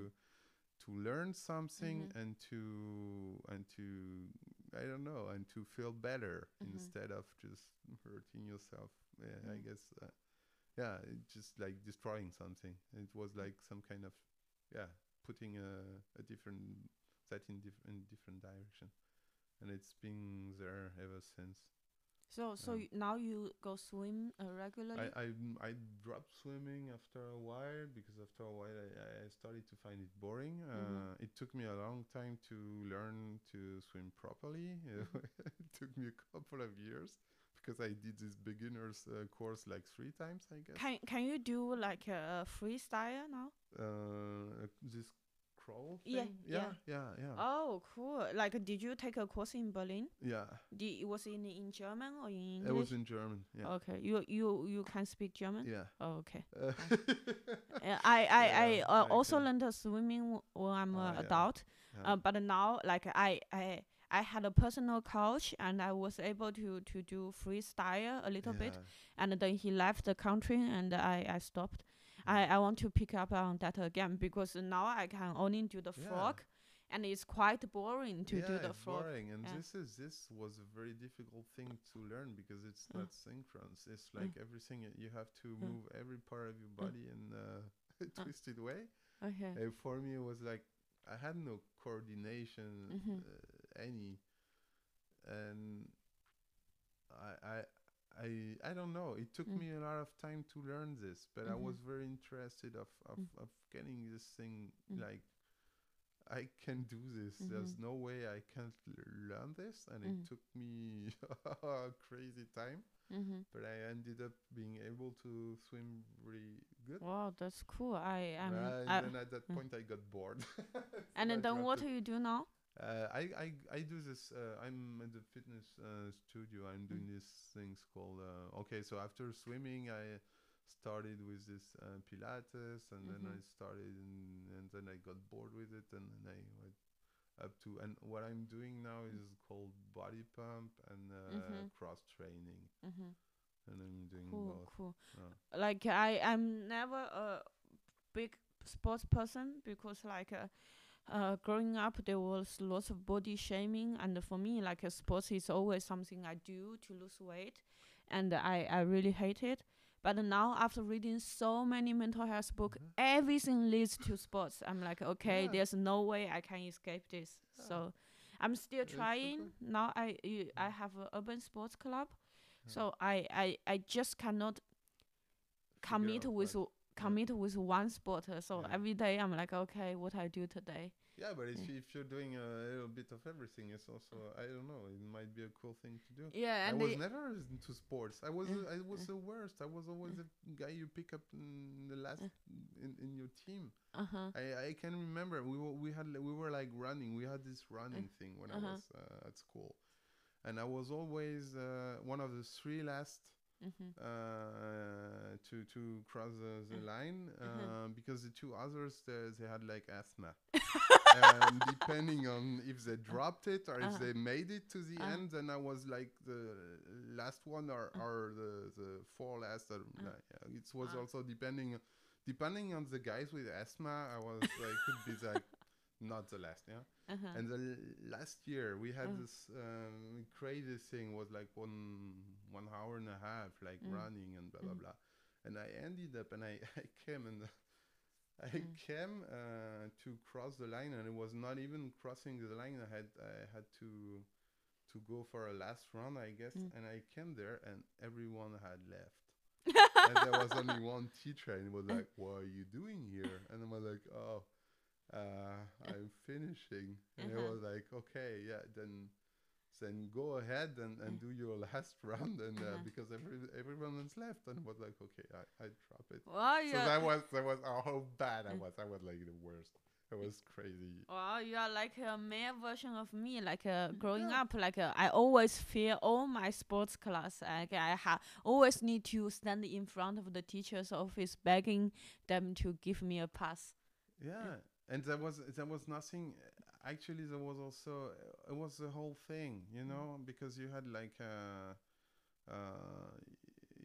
Speaker 2: To learn something
Speaker 1: Mhm.
Speaker 2: and to and to I don't know and to feel better
Speaker 1: Mhm.
Speaker 2: instead of just hurting yourself. Yeah, I
Speaker 1: Mm.
Speaker 2: guess. Uh, yeah, it just like destroying something. It was like some kind of yeah putting a a different set in different different direction, and it's been there ever since.
Speaker 1: So so
Speaker 2: Um,
Speaker 1: now you go swim uh, regularly.
Speaker 2: I, I I dropped swimming after a while because after a while I, I started to find it boring. Uh,
Speaker 1: Mhm.
Speaker 2: It took me a long time to learn to swim properly. it took me a couple of years because I did this beginners uh, course like three times, I guess.
Speaker 1: can can you do like a freestyle now?
Speaker 2: Uh, this
Speaker 1: Yeah,
Speaker 2: thing?
Speaker 1: yeah.
Speaker 2: yeah, yeah,
Speaker 1: Oh, cool! Like, did you take a course in Berlin?
Speaker 2: yeah.
Speaker 1: Did, it was in, in German or in English?
Speaker 2: It was in German. Yeah,
Speaker 1: Okay, you you you can speak German.
Speaker 2: yeah.
Speaker 1: Oh, okay.
Speaker 2: Uh,
Speaker 1: Uh, I I I uh,
Speaker 2: I
Speaker 1: also
Speaker 2: can-
Speaker 1: learned uh, swimming when I'm an
Speaker 2: yeah.
Speaker 1: adult.
Speaker 2: yeah.
Speaker 1: Uh, but now, like I I I had a personal coach, and I was able to to do freestyle a little bit. And then he left the country, and I I stopped. I
Speaker 2: Mm.
Speaker 1: I want to pick up on that again because now I can only do the
Speaker 2: Yeah.
Speaker 1: frog, and it's quite boring to
Speaker 2: yeah,
Speaker 1: do the
Speaker 2: it's
Speaker 1: frog.
Speaker 2: boring, and
Speaker 1: yeah.
Speaker 2: this is this was a very difficult thing to learn because it's
Speaker 1: Uh.
Speaker 2: not synchronous. It's like everything you have to move every part of your body in a twisted way.
Speaker 1: Okay.
Speaker 2: And for me, it was like I had no coordination,
Speaker 1: Mhm.
Speaker 2: uh, any, and I I. I, I don't know. It took
Speaker 1: Mm.
Speaker 2: me a lot of time to learn this, but I
Speaker 1: Mhm.
Speaker 2: was very interested of, of,
Speaker 1: Mm.
Speaker 2: of getting this thing
Speaker 1: Mm.
Speaker 2: like I can do this. There's no way I can't l- learn this, and
Speaker 1: Mm.
Speaker 2: it took me a crazy time,
Speaker 1: Mm-hmm.
Speaker 2: but I ended up being able to swim really good.
Speaker 1: Wow, that's cool. I am.
Speaker 2: Uh, and
Speaker 1: I,
Speaker 2: then at that
Speaker 1: mm.
Speaker 2: point, I got bored.
Speaker 1: and then what do you do now?
Speaker 2: Uh, I, I I do this. Uh, I'm at the fitness uh, studio. I'm doing
Speaker 1: Mm.
Speaker 2: these things called. Uh, okay, so after swimming, I started with this uh, Pilates, and then I started, in, and then I got bored with it, and then I went up to. And what I'm doing now is called body pump and uh,
Speaker 1: Mhm.
Speaker 2: cross training,
Speaker 1: Mm-hmm.
Speaker 2: and I'm doing
Speaker 1: Cool,
Speaker 2: both.
Speaker 1: cool.
Speaker 2: Uh,
Speaker 1: Like I, I'm never a big sports person because like. Uh, uh, growing up, there was lots of body shaming, and for me, like uh, sports is always something I do to lose weight, and I, I really hate it. But now, after reading so many mental health books,
Speaker 2: Mhm.
Speaker 1: everything leads to sports. I'm like, okay,
Speaker 2: Yeah.
Speaker 1: there's no way I can escape this.
Speaker 2: Yeah.
Speaker 1: So, I'm still
Speaker 2: It's
Speaker 1: trying.
Speaker 2: super.
Speaker 1: Now, I you, I have an urban sports club,
Speaker 2: Yeah.
Speaker 1: so I, I I just cannot commit with commit with one sport. uh, So
Speaker 2: Yeah.
Speaker 1: every day I'm like, okay, what I do today.
Speaker 2: Yeah, but if,
Speaker 1: Yeah.
Speaker 2: you- if you're doing a little bit of everything, it's also I don't know. It might be a cool thing to do.
Speaker 1: Yeah,
Speaker 2: I was never into sports. I was
Speaker 1: Uh,
Speaker 2: I was the worst. I was always the guy you pick up in the last
Speaker 1: Uh.
Speaker 2: in, in your team.
Speaker 1: uh-huh.
Speaker 2: I, I can remember we were, we had we were like running. We had this running
Speaker 1: Uh,
Speaker 2: thing when
Speaker 1: uh-huh.
Speaker 2: I was uh, at school, and I was always uh, one of the three last
Speaker 1: hmm
Speaker 2: uh, to to cross the, the
Speaker 1: Uh,
Speaker 2: line uh,
Speaker 1: uh-huh.
Speaker 2: because the two others they, they had like asthma and depending on if they dropped it or if
Speaker 1: Uh-huh.
Speaker 2: they made it to the
Speaker 1: Uh-huh.
Speaker 2: end then I was like the last one or,
Speaker 1: Uh.
Speaker 2: or the the four last or,
Speaker 1: Uh.
Speaker 2: like, uh, it was
Speaker 1: Ah.
Speaker 2: also depending depending on the guys with asthma I was like could be like not the last yeah
Speaker 1: uh-huh.
Speaker 2: and the l- last year we had this um, crazy thing was like one one hour and a half like
Speaker 1: Mm.
Speaker 2: running and blah blah
Speaker 1: Mm.
Speaker 2: blah and i ended up and i, I came and i
Speaker 1: Mm.
Speaker 2: came uh, to cross the line and it was not even crossing the line i had i had to to go for a last run i guess
Speaker 1: Mm.
Speaker 2: and i came there and everyone had left and there was only one teacher and he was like what are you doing here and i was like oh uh, i'm finishing and
Speaker 1: Uh-huh.
Speaker 2: it was like okay yeah then then go ahead and, and do your last round and uh,
Speaker 1: Uh-huh.
Speaker 2: because every everyone's left and was like okay I, I drop it
Speaker 1: well,
Speaker 2: so that was that was how bad I
Speaker 1: Uh.
Speaker 2: was I was like the worst it was crazy
Speaker 1: well, you are like a male version of me. Like uh, growing
Speaker 2: Yeah.
Speaker 1: up, like uh, I always fear all my sports class. Like I ha- always need to stand in front of the teacher's office begging them to give me a pass.
Speaker 2: yeah and there was there was nothing actually there was also it was the whole thing
Speaker 1: Mm.
Speaker 2: you know because you had like uh uh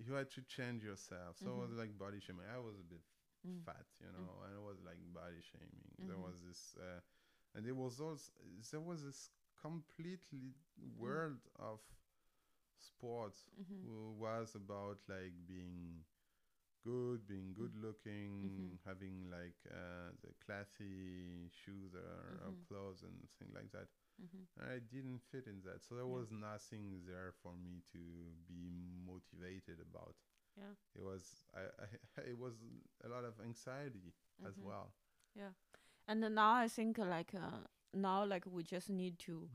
Speaker 2: you had to change yourself so it was
Speaker 1: Mhm.
Speaker 2: like body shaming i was a bit
Speaker 1: Mm.
Speaker 2: fat you know and it was like body shaming there
Speaker 1: Mhm.
Speaker 2: was this uh and there was also there was this completely world of sports
Speaker 1: Mhm.
Speaker 2: who was about like being good, being good looking,
Speaker 1: Mhm.
Speaker 2: having like uh, the classy shoes or, or
Speaker 1: Mhm.
Speaker 2: clothes and things like that.
Speaker 1: Mhm.
Speaker 2: I didn't fit in that, so there
Speaker 1: Yeah.
Speaker 2: was nothing there for me to be motivated about.
Speaker 1: Yeah.
Speaker 2: It was I, I it was a lot of anxiety as
Speaker 1: Mhm.
Speaker 2: well.
Speaker 1: And then now I think uh, like uh, now like we just need to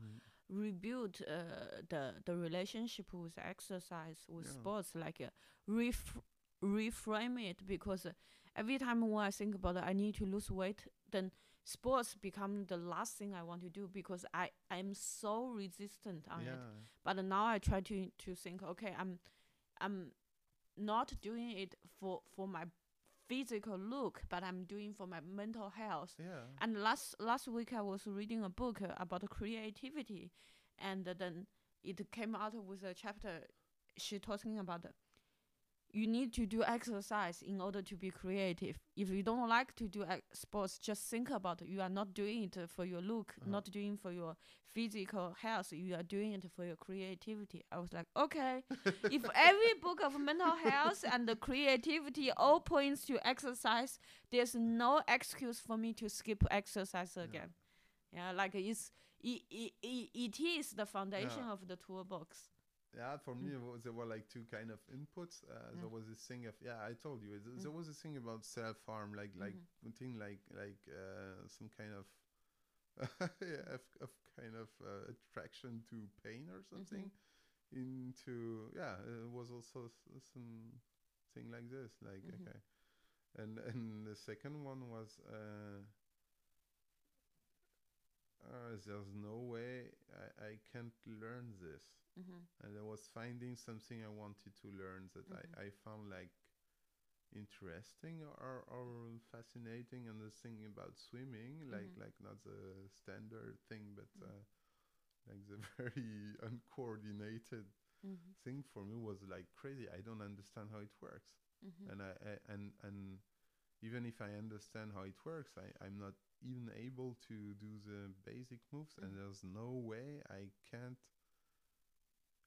Speaker 1: rebuild uh, the the relationship with exercise with
Speaker 2: Yeah.
Speaker 1: sports like uh, ref- reframe it because uh, every time when I think about it, I need to lose weight then sports become the last thing I want to do because I I'm so resistant on it but now I try to to think okay I'm I'm not doing it for for my physical look but I'm doing for my mental health
Speaker 2: Yeah.
Speaker 1: and last last week I was reading a book uh, about creativity, and then it came out with a chapter. She talking about you need to do exercise in order to be creative. If you don't like to do ex- sports, just think about it. You are not doing it for your look,
Speaker 2: Uh-huh.
Speaker 1: not doing for your physical health. You are doing it for your creativity. I was like, okay, if every book of mental health and the creativity all points to exercise, there's no excuse for me to skip exercise
Speaker 2: Yeah.
Speaker 1: again. Yeah, like it's it, it, it, it is the foundation
Speaker 2: Yeah.
Speaker 1: of the toolbox.
Speaker 2: Yeah, for me, it was, there were like two kind of inputs. Uh, There was this thing of yeah, I told you, th- there was a thing about self harm, like like
Speaker 1: Mhm.
Speaker 2: thing like like uh, some kind of yeah, of, of kind of uh, attraction to pain or something. Into yeah, it was also some thing like this, like
Speaker 1: Mhm.
Speaker 2: okay, and and the second one was uh, uh, there's no way I, I can't learn this,
Speaker 1: Mhm.
Speaker 2: and I was finding something I wanted to learn that
Speaker 1: Mhm.
Speaker 2: I, I found like interesting or, or fascinating and the thing about swimming like
Speaker 1: Mhm.
Speaker 2: like not the standard thing but
Speaker 1: Mm.
Speaker 2: uh, like the very uncoordinated
Speaker 1: Mhm.
Speaker 2: thing for me was like crazy i don't understand how it works
Speaker 1: Mhm.
Speaker 2: and I, I and and even if i understand how it works i i'm not even able to do the basic moves and
Speaker 1: Mm.
Speaker 2: there's no way i can't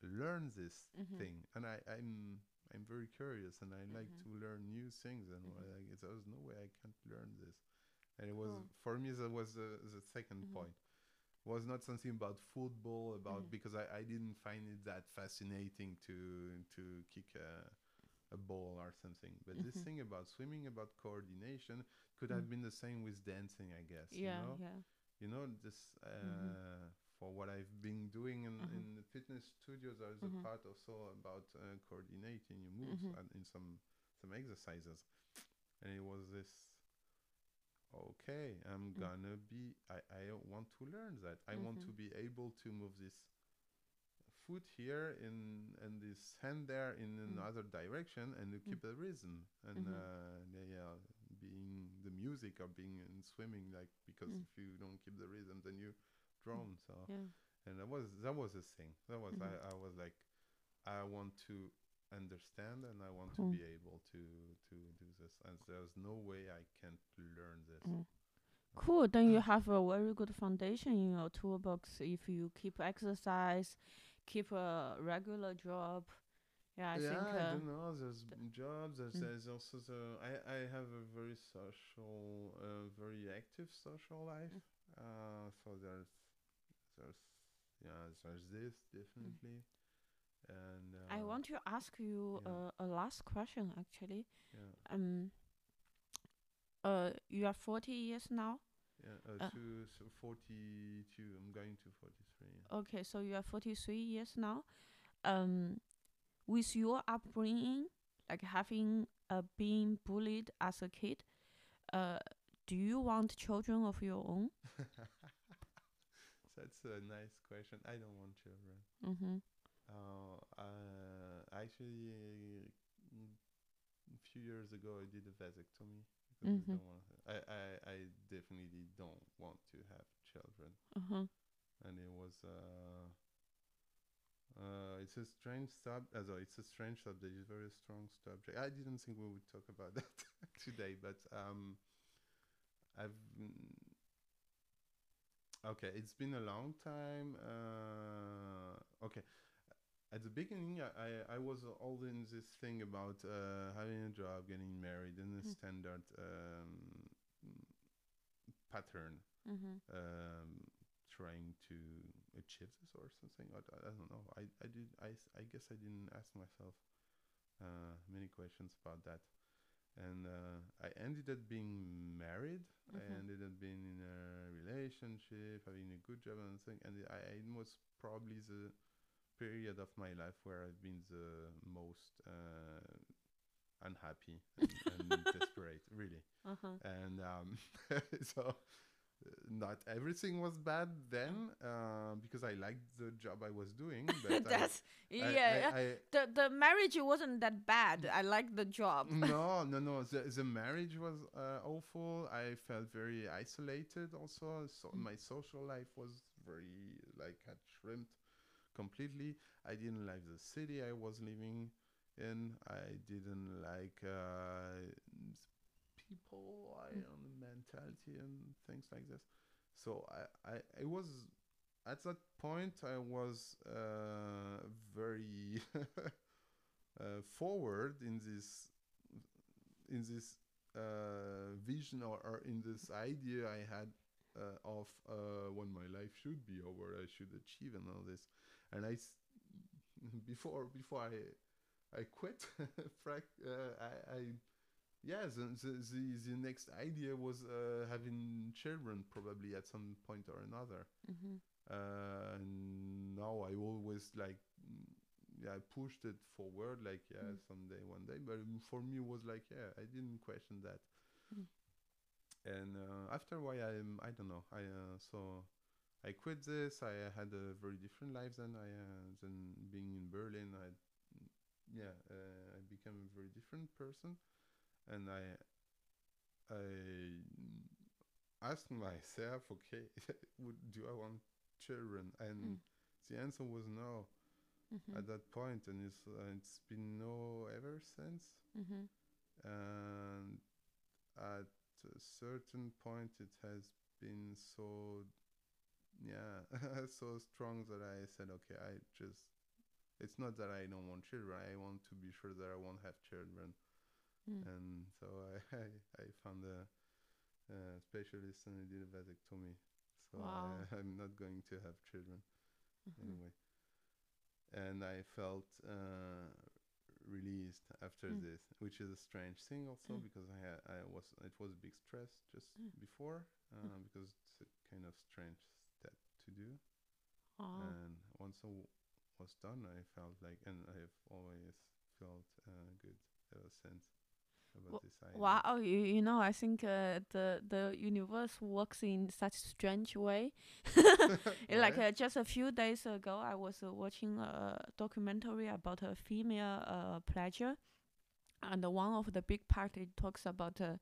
Speaker 2: learn this
Speaker 1: Mhm.
Speaker 2: thing and i i'm i'm very curious and i like
Speaker 1: Mhm.
Speaker 2: to learn new things and
Speaker 1: Mhm.
Speaker 2: like, there's no way i can't learn this and it was for me that was the, the 2nd
Speaker 1: Mhm.
Speaker 2: point was not something about football about
Speaker 1: Mhm.
Speaker 2: because I, I didn't find it that fascinating to to kick a, a ball or something but this
Speaker 1: Mhm.
Speaker 2: thing about swimming about coordination could
Speaker 1: Mm.
Speaker 2: have been the same with dancing i guess
Speaker 1: Yeah,
Speaker 2: you know
Speaker 1: yeah.
Speaker 2: you know this uh,
Speaker 1: Mhm.
Speaker 2: for what i've been doing in,
Speaker 1: Mhm.
Speaker 2: in the fitness studios. there's
Speaker 1: Mhm.
Speaker 2: a part also about uh, coordinating your moves
Speaker 1: Mhm.
Speaker 2: and in some some exercises and it was this okay i'm
Speaker 1: Mm.
Speaker 2: gonna be i i want to learn that i want to
Speaker 1: Mhm.
Speaker 2: be able to move this foot here in and this hand there in
Speaker 1: Mm.
Speaker 2: another direction and to keep a rhythm and
Speaker 1: Mhm.
Speaker 2: uh the, yeah being the music or being in swimming like because
Speaker 1: Mm.
Speaker 2: if you don't keep the rhythm then you drown so
Speaker 1: Yeah.
Speaker 2: and that was that was a thing that was
Speaker 1: Mhm.
Speaker 2: I, I was like i want to understand and i want
Speaker 1: Cool.
Speaker 2: to be able to to do this and there's no way i can't learn this
Speaker 1: Mm. Cool. Then you have a very good foundation in your toolbox if you keep exercise, keep a regular job. Yeah, I
Speaker 2: yeah,
Speaker 1: think.
Speaker 2: I
Speaker 1: Uh,
Speaker 2: don't know. There's
Speaker 1: the-
Speaker 2: jobs. There's,
Speaker 1: Mm.
Speaker 2: there's also the. I, I have a very social, uh, very active social life.
Speaker 1: Mm.
Speaker 2: Uh, so there's, there's, yeah, there's this definitely, and uh,
Speaker 1: I want to ask you
Speaker 2: yeah.
Speaker 1: uh, a last question actually.
Speaker 2: Yeah,
Speaker 1: Um. Uh, you are forty years now.
Speaker 2: yeah. Uh,
Speaker 1: Uh,
Speaker 2: to so 42. I'm going to 43.
Speaker 1: Okay, so you are forty three years now. Um, with your upbringing, like having uh, been bullied as a kid, uh, do you want children of your own?
Speaker 2: That's a nice question. I don't want children.
Speaker 1: Mm-hmm.
Speaker 2: Uh, uh, actually, a few years ago, I did a vasectomy
Speaker 1: Mhm.
Speaker 2: I don't. I, I I definitely don't want to have children,
Speaker 1: Uh-huh.
Speaker 2: and it was. Uh, uh, it's a strange sub. Uh, so it's a strange subject. It's a very strong subject. I didn't think we would talk about that today, but um, I've. mm, Okay, it's been a long time. Uh, okay, at the beginning, I, I, I was all in this thing about uh, having a job, getting married, and the
Speaker 1: Mm.
Speaker 2: standard um, pattern,
Speaker 1: Mm-hmm.
Speaker 2: um, trying to achieve this or something. I, I don't know. I, I did. I, I guess I didn't ask myself uh, many questions about that. And uh, I ended up being married. I
Speaker 1: Mhm.
Speaker 2: ended up being in a relationship, having a good job and thing. And I, I it was probably the period of my life where I've been the most uh, unhappy and, and desperate, really.
Speaker 1: Uh-huh.
Speaker 2: And um, so not everything was bad then uh, because I liked the job I was doing. But
Speaker 1: That's
Speaker 2: I,
Speaker 1: yeah.
Speaker 2: I, I,
Speaker 1: the the marriage wasn't that bad. I liked the job.
Speaker 2: no, no, no. The the marriage was uh, awful. I felt very isolated. Also, so
Speaker 1: Mm.
Speaker 2: my social life was very like had shrimped completely. I didn't like the city I was living in. I didn't like uh, people. I
Speaker 1: Mm.
Speaker 2: Mentality and things like this. So I, I, it was at that point I was uh, very uh, forward in this in this uh, vision or, or in this idea I had uh, of uh, when my life should be over, I should achieve and all this. And I before before I I quit, uh, I, I yeah, the, the the the next idea was uh, having children probably at some point or another.
Speaker 1: Mhm.
Speaker 2: Uh, and now I always like, mm, yeah, I pushed it forward, like yeah,
Speaker 1: Mm.
Speaker 2: someday, one day. But for me, it was like yeah, I didn't question that.
Speaker 1: Mm.
Speaker 2: And uh, after a while, I um, I don't know, I uh, so I quit this. I uh, had a very different life than I uh, than being in Berlin. I yeah, uh, I became a very different person, and I I asked myself, okay, would do I want children? And
Speaker 1: Mm.
Speaker 2: the answer was no
Speaker 1: Mhm.
Speaker 2: at that point, and it's uh, it's been no ever since.
Speaker 1: Mhm.
Speaker 2: And at a certain point, it has been so yeah so strong that I said, okay, I just it's not that I don't want children. I want to be sure that I won't have children
Speaker 1: Mm.
Speaker 2: and so I I, I found a, uh specialist and I did a vasectomy. So
Speaker 1: Wow.
Speaker 2: I, I'm not going to have children
Speaker 1: Mhm.
Speaker 2: anyway. And I felt uh, released after
Speaker 1: Mm.
Speaker 2: this, which is a strange thing also
Speaker 1: Mm.
Speaker 2: because I had, I was it was a big stress just
Speaker 1: Mm.
Speaker 2: before uh, because it's a kind of strange step to do.
Speaker 1: Oh.
Speaker 2: And once I w- was done, I felt like, and I've always felt uh, good ever since about this idea.
Speaker 1: Wow, you, you know, I think uh, the the universe works in such strange way. Like uh, just a few days ago, I was uh, watching a documentary about a female uh, pleasure, and one of the big part it talks about uh,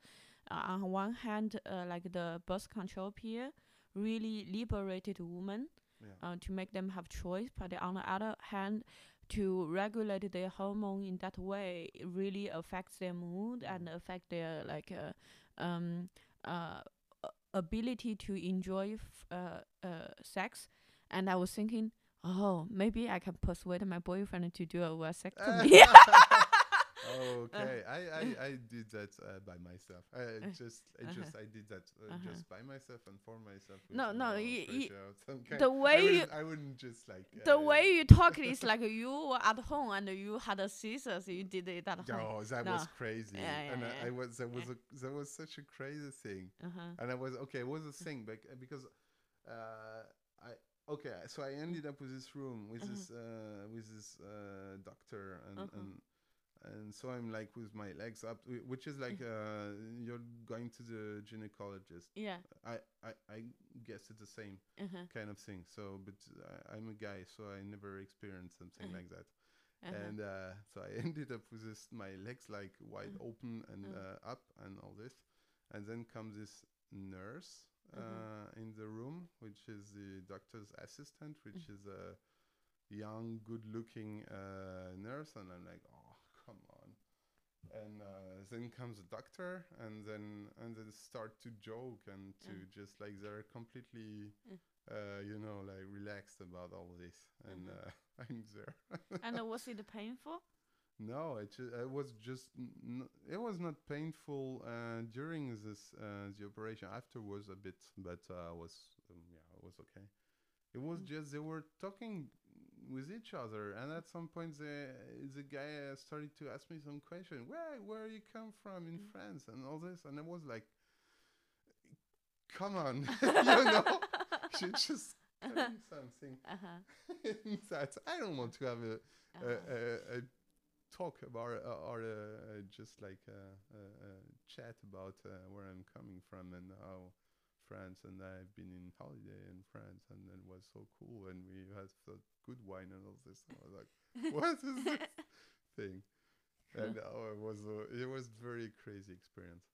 Speaker 1: uh, on one hand, uh, like the birth control pill really liberated women
Speaker 2: yeah.
Speaker 1: uh, to make them have choice, but on the other hand, to regulate their hormone in that way it really affects their mood and affect their like uh, um uh ability to enjoy f- uh, uh sex. And I was thinking, oh, maybe I can persuade my boyfriend to do a vasectomy.
Speaker 2: okay, I, I, I did that uh, by myself. I
Speaker 1: Uh,
Speaker 2: just I
Speaker 1: uh-huh.
Speaker 2: just I did that uh,
Speaker 1: Uh-huh.
Speaker 2: just by myself and for myself.
Speaker 1: No, no, y- y-
Speaker 2: pressure of some kind.
Speaker 1: the
Speaker 2: I
Speaker 1: way you
Speaker 2: wouldn't, I wouldn't just like
Speaker 1: the
Speaker 2: uh,
Speaker 1: way you talk is like you were at home and you had a scissors. You did it at home.
Speaker 2: Oh, that
Speaker 1: No.
Speaker 2: was crazy,
Speaker 1: Yeah, yeah,
Speaker 2: and I,
Speaker 1: yeah.
Speaker 2: I was that was a that was such a crazy thing.
Speaker 1: Uh-huh.
Speaker 2: and I was okay. It was a thing, uh, because uh, I okay. So I ended up with this room with this uh, with this uh, doctor, and
Speaker 1: Uh-huh.
Speaker 2: and and so I'm like with my legs up, which is like uh, you're going to the gynecologist.
Speaker 1: Yeah.
Speaker 2: I, I I guess it's the same
Speaker 1: Uh-huh.
Speaker 2: kind of thing. So, but I, I'm a guy, so I never experienced something
Speaker 1: Uh-huh.
Speaker 2: like that.
Speaker 1: Uh-huh.
Speaker 2: And uh, so I ended up with this, my legs like wide
Speaker 1: Uh.
Speaker 2: open and
Speaker 1: Uh.
Speaker 2: uh, up and all this. And then comes this nurse uh,
Speaker 1: Uh-huh.
Speaker 2: in the room, which is the doctor's assistant, which
Speaker 1: Mm.
Speaker 2: is a young, good-looking uh, nurse. And I'm like. And uh, then comes the doctor, and then and then start to joke and to
Speaker 1: Uh.
Speaker 2: just like they're completely,
Speaker 1: Uh.
Speaker 2: uh, you know, like relaxed about all this, and
Speaker 1: Uh-huh.
Speaker 2: uh, I'm there.
Speaker 1: and uh, was it painful?
Speaker 2: No, it, ju- it was just n- it was not painful uh, during this uh, the operation. Afterwards, a bit, but uh, was um, yeah, it was okay. It was
Speaker 1: Mm.
Speaker 2: just they were talking with each other, and at some point the the guy uh, started to ask me some question. Where where you come from in
Speaker 1: Mm.
Speaker 2: France and all this, and I was like, come on, you know, she just something
Speaker 1: Uh-huh.
Speaker 2: that I don't want to have a
Speaker 1: Uh-huh.
Speaker 2: a, a, a talk about uh, or uh, just like a, a, a chat about uh, where I'm coming from and how France and I've been in holiday in France and it was so cool and we had so good wine and all this. And I was like, what is this thing? And oh, it was a, it was very crazy experience.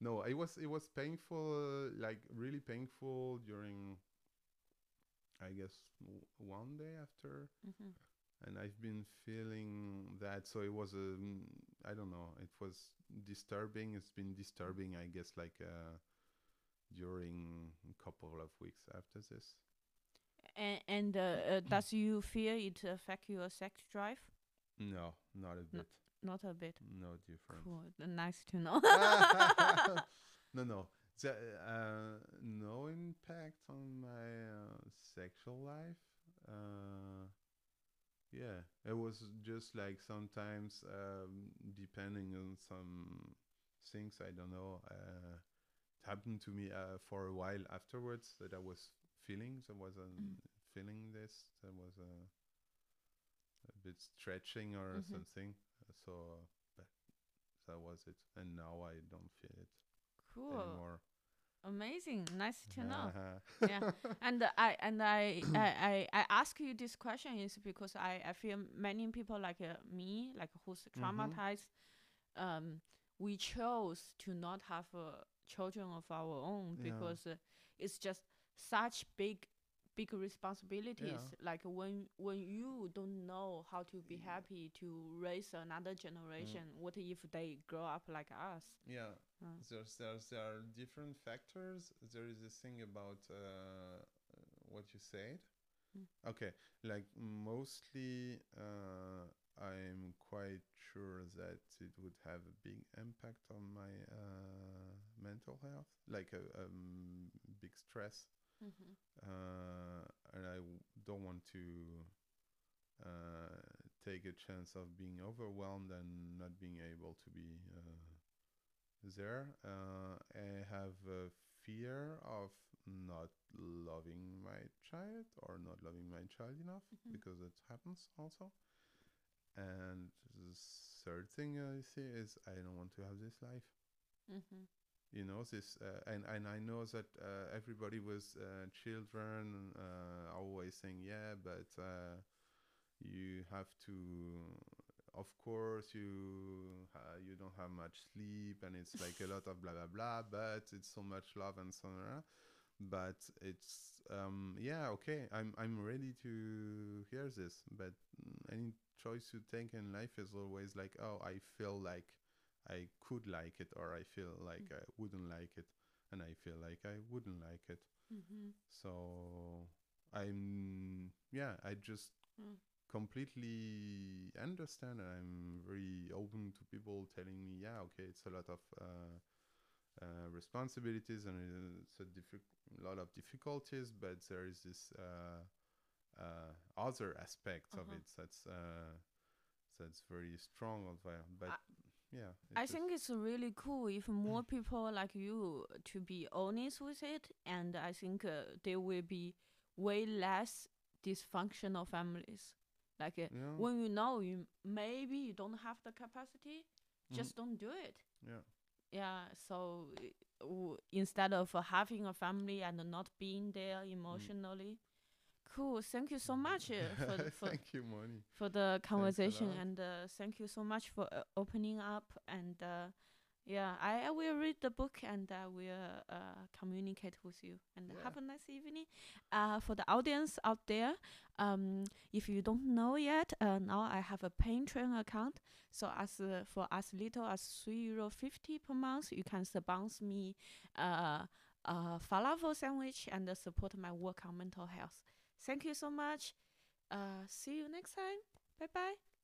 Speaker 2: No, it was it was painful, uh, like really painful during. I guess w- one day after
Speaker 1: Mhm.
Speaker 2: and I've been feeling that. So it was a, mm, I don't know, it was disturbing. It's been disturbing, I guess, like uh, during a couple of weeks after this.
Speaker 1: And, and uh, uh, does you fear it affect your sex drive?
Speaker 2: No, not a bit.
Speaker 1: Not a bit.
Speaker 2: No different.
Speaker 1: Cool. Nice to know.
Speaker 2: no, no. The, uh, no impact on my uh, sexual life. Uh, yeah, it was just like sometimes, um, depending on some things. I don't know. Uh, happened to me uh, for a while afterwards that I was feeling. There was a
Speaker 1: Mm.
Speaker 2: feeling this. There was a a bit stretching or
Speaker 1: Mhm.
Speaker 2: something. So, uh, but that was it. And now I don't feel it
Speaker 1: Cool.
Speaker 2: anymore.
Speaker 1: Amazing. Nice to know.
Speaker 2: Uh-huh.
Speaker 1: Yeah. and uh, I and I, I I I ask you this question is because I I feel many people like uh, me like who's
Speaker 2: Mhm.
Speaker 1: traumatized, um, we chose to not have uh, children of our own
Speaker 2: Yeah.
Speaker 1: because uh, it's just such big big responsibilities
Speaker 2: Yeah.
Speaker 1: like when when you don't know how to be
Speaker 2: Yeah.
Speaker 1: happy to raise another generation what if they grow up like us
Speaker 2: Yeah,
Speaker 1: Uh.
Speaker 2: there's, there's there are different factors. There is this thing about uh, uh, what you said.
Speaker 1: Mm.
Speaker 2: Okay, like mostly, uh, I'm quite sure that it would have a big impact on my uh, mental health, like a um, big stress,
Speaker 1: mm-hmm.
Speaker 2: uh, and I w- don't want to uh, take a chance of being overwhelmed and not being able to be uh, there. Uh, I have a fear of not loving my child or not loving my child enough
Speaker 1: Mhm.
Speaker 2: because it happens also. And the third thing I see is I don't want to have this life
Speaker 1: Mm-hmm.
Speaker 2: You know this uh, and and i know that uh, everybody with uh, children uh, always saying yeah but uh, you have to of course you you don't have much sleep and it's like a lot of blah blah blah but it's so much love and so on. But it's um yeah okay i'm i'm ready to hear this but any choice you take in life is always like oh i feel like I could like it or I feel like I wouldn't like it and I feel like I wouldn't like it.
Speaker 1: Mm-hmm.
Speaker 2: So I'm yeah, I just
Speaker 1: Mm.
Speaker 2: completely understand I'm very open to people telling me, yeah, okay, it's a lot of uh, uh, responsibilities and it's a diffi- lot of difficulties, but there is this uh, uh, other aspect of
Speaker 1: Uh-huh.
Speaker 2: it that's uh, that's very strong of there. But yeah,
Speaker 1: I
Speaker 2: just-
Speaker 1: think it's really cool if more people like you to be honest with it, and I think uh, there will be way less dysfunctional families. Like uh,
Speaker 2: yeah,
Speaker 1: when you know you maybe you don't have the capacity,
Speaker 2: Mhm.
Speaker 1: just don't do it.
Speaker 2: yeah.
Speaker 1: Yeah. So uh, w- instead of uh, having a family and not being there emotionally, cool. Thank you so much uh, for the- for
Speaker 2: Thank you, Moni.
Speaker 1: for the conversation and uh, thank you so much for uh, opening up and uh, yeah I, I will read the book and I will uh, communicate with you and
Speaker 2: Yeah.
Speaker 1: have a nice evening uh, for the audience out there um, if you don't know yet uh, now I have a Patreon account so as uh, for as little as three euro fifty per month you can sponsor me uh, a falafel sandwich and uh, support my work on mental health thank you so much uh, see you next time. Bye bye.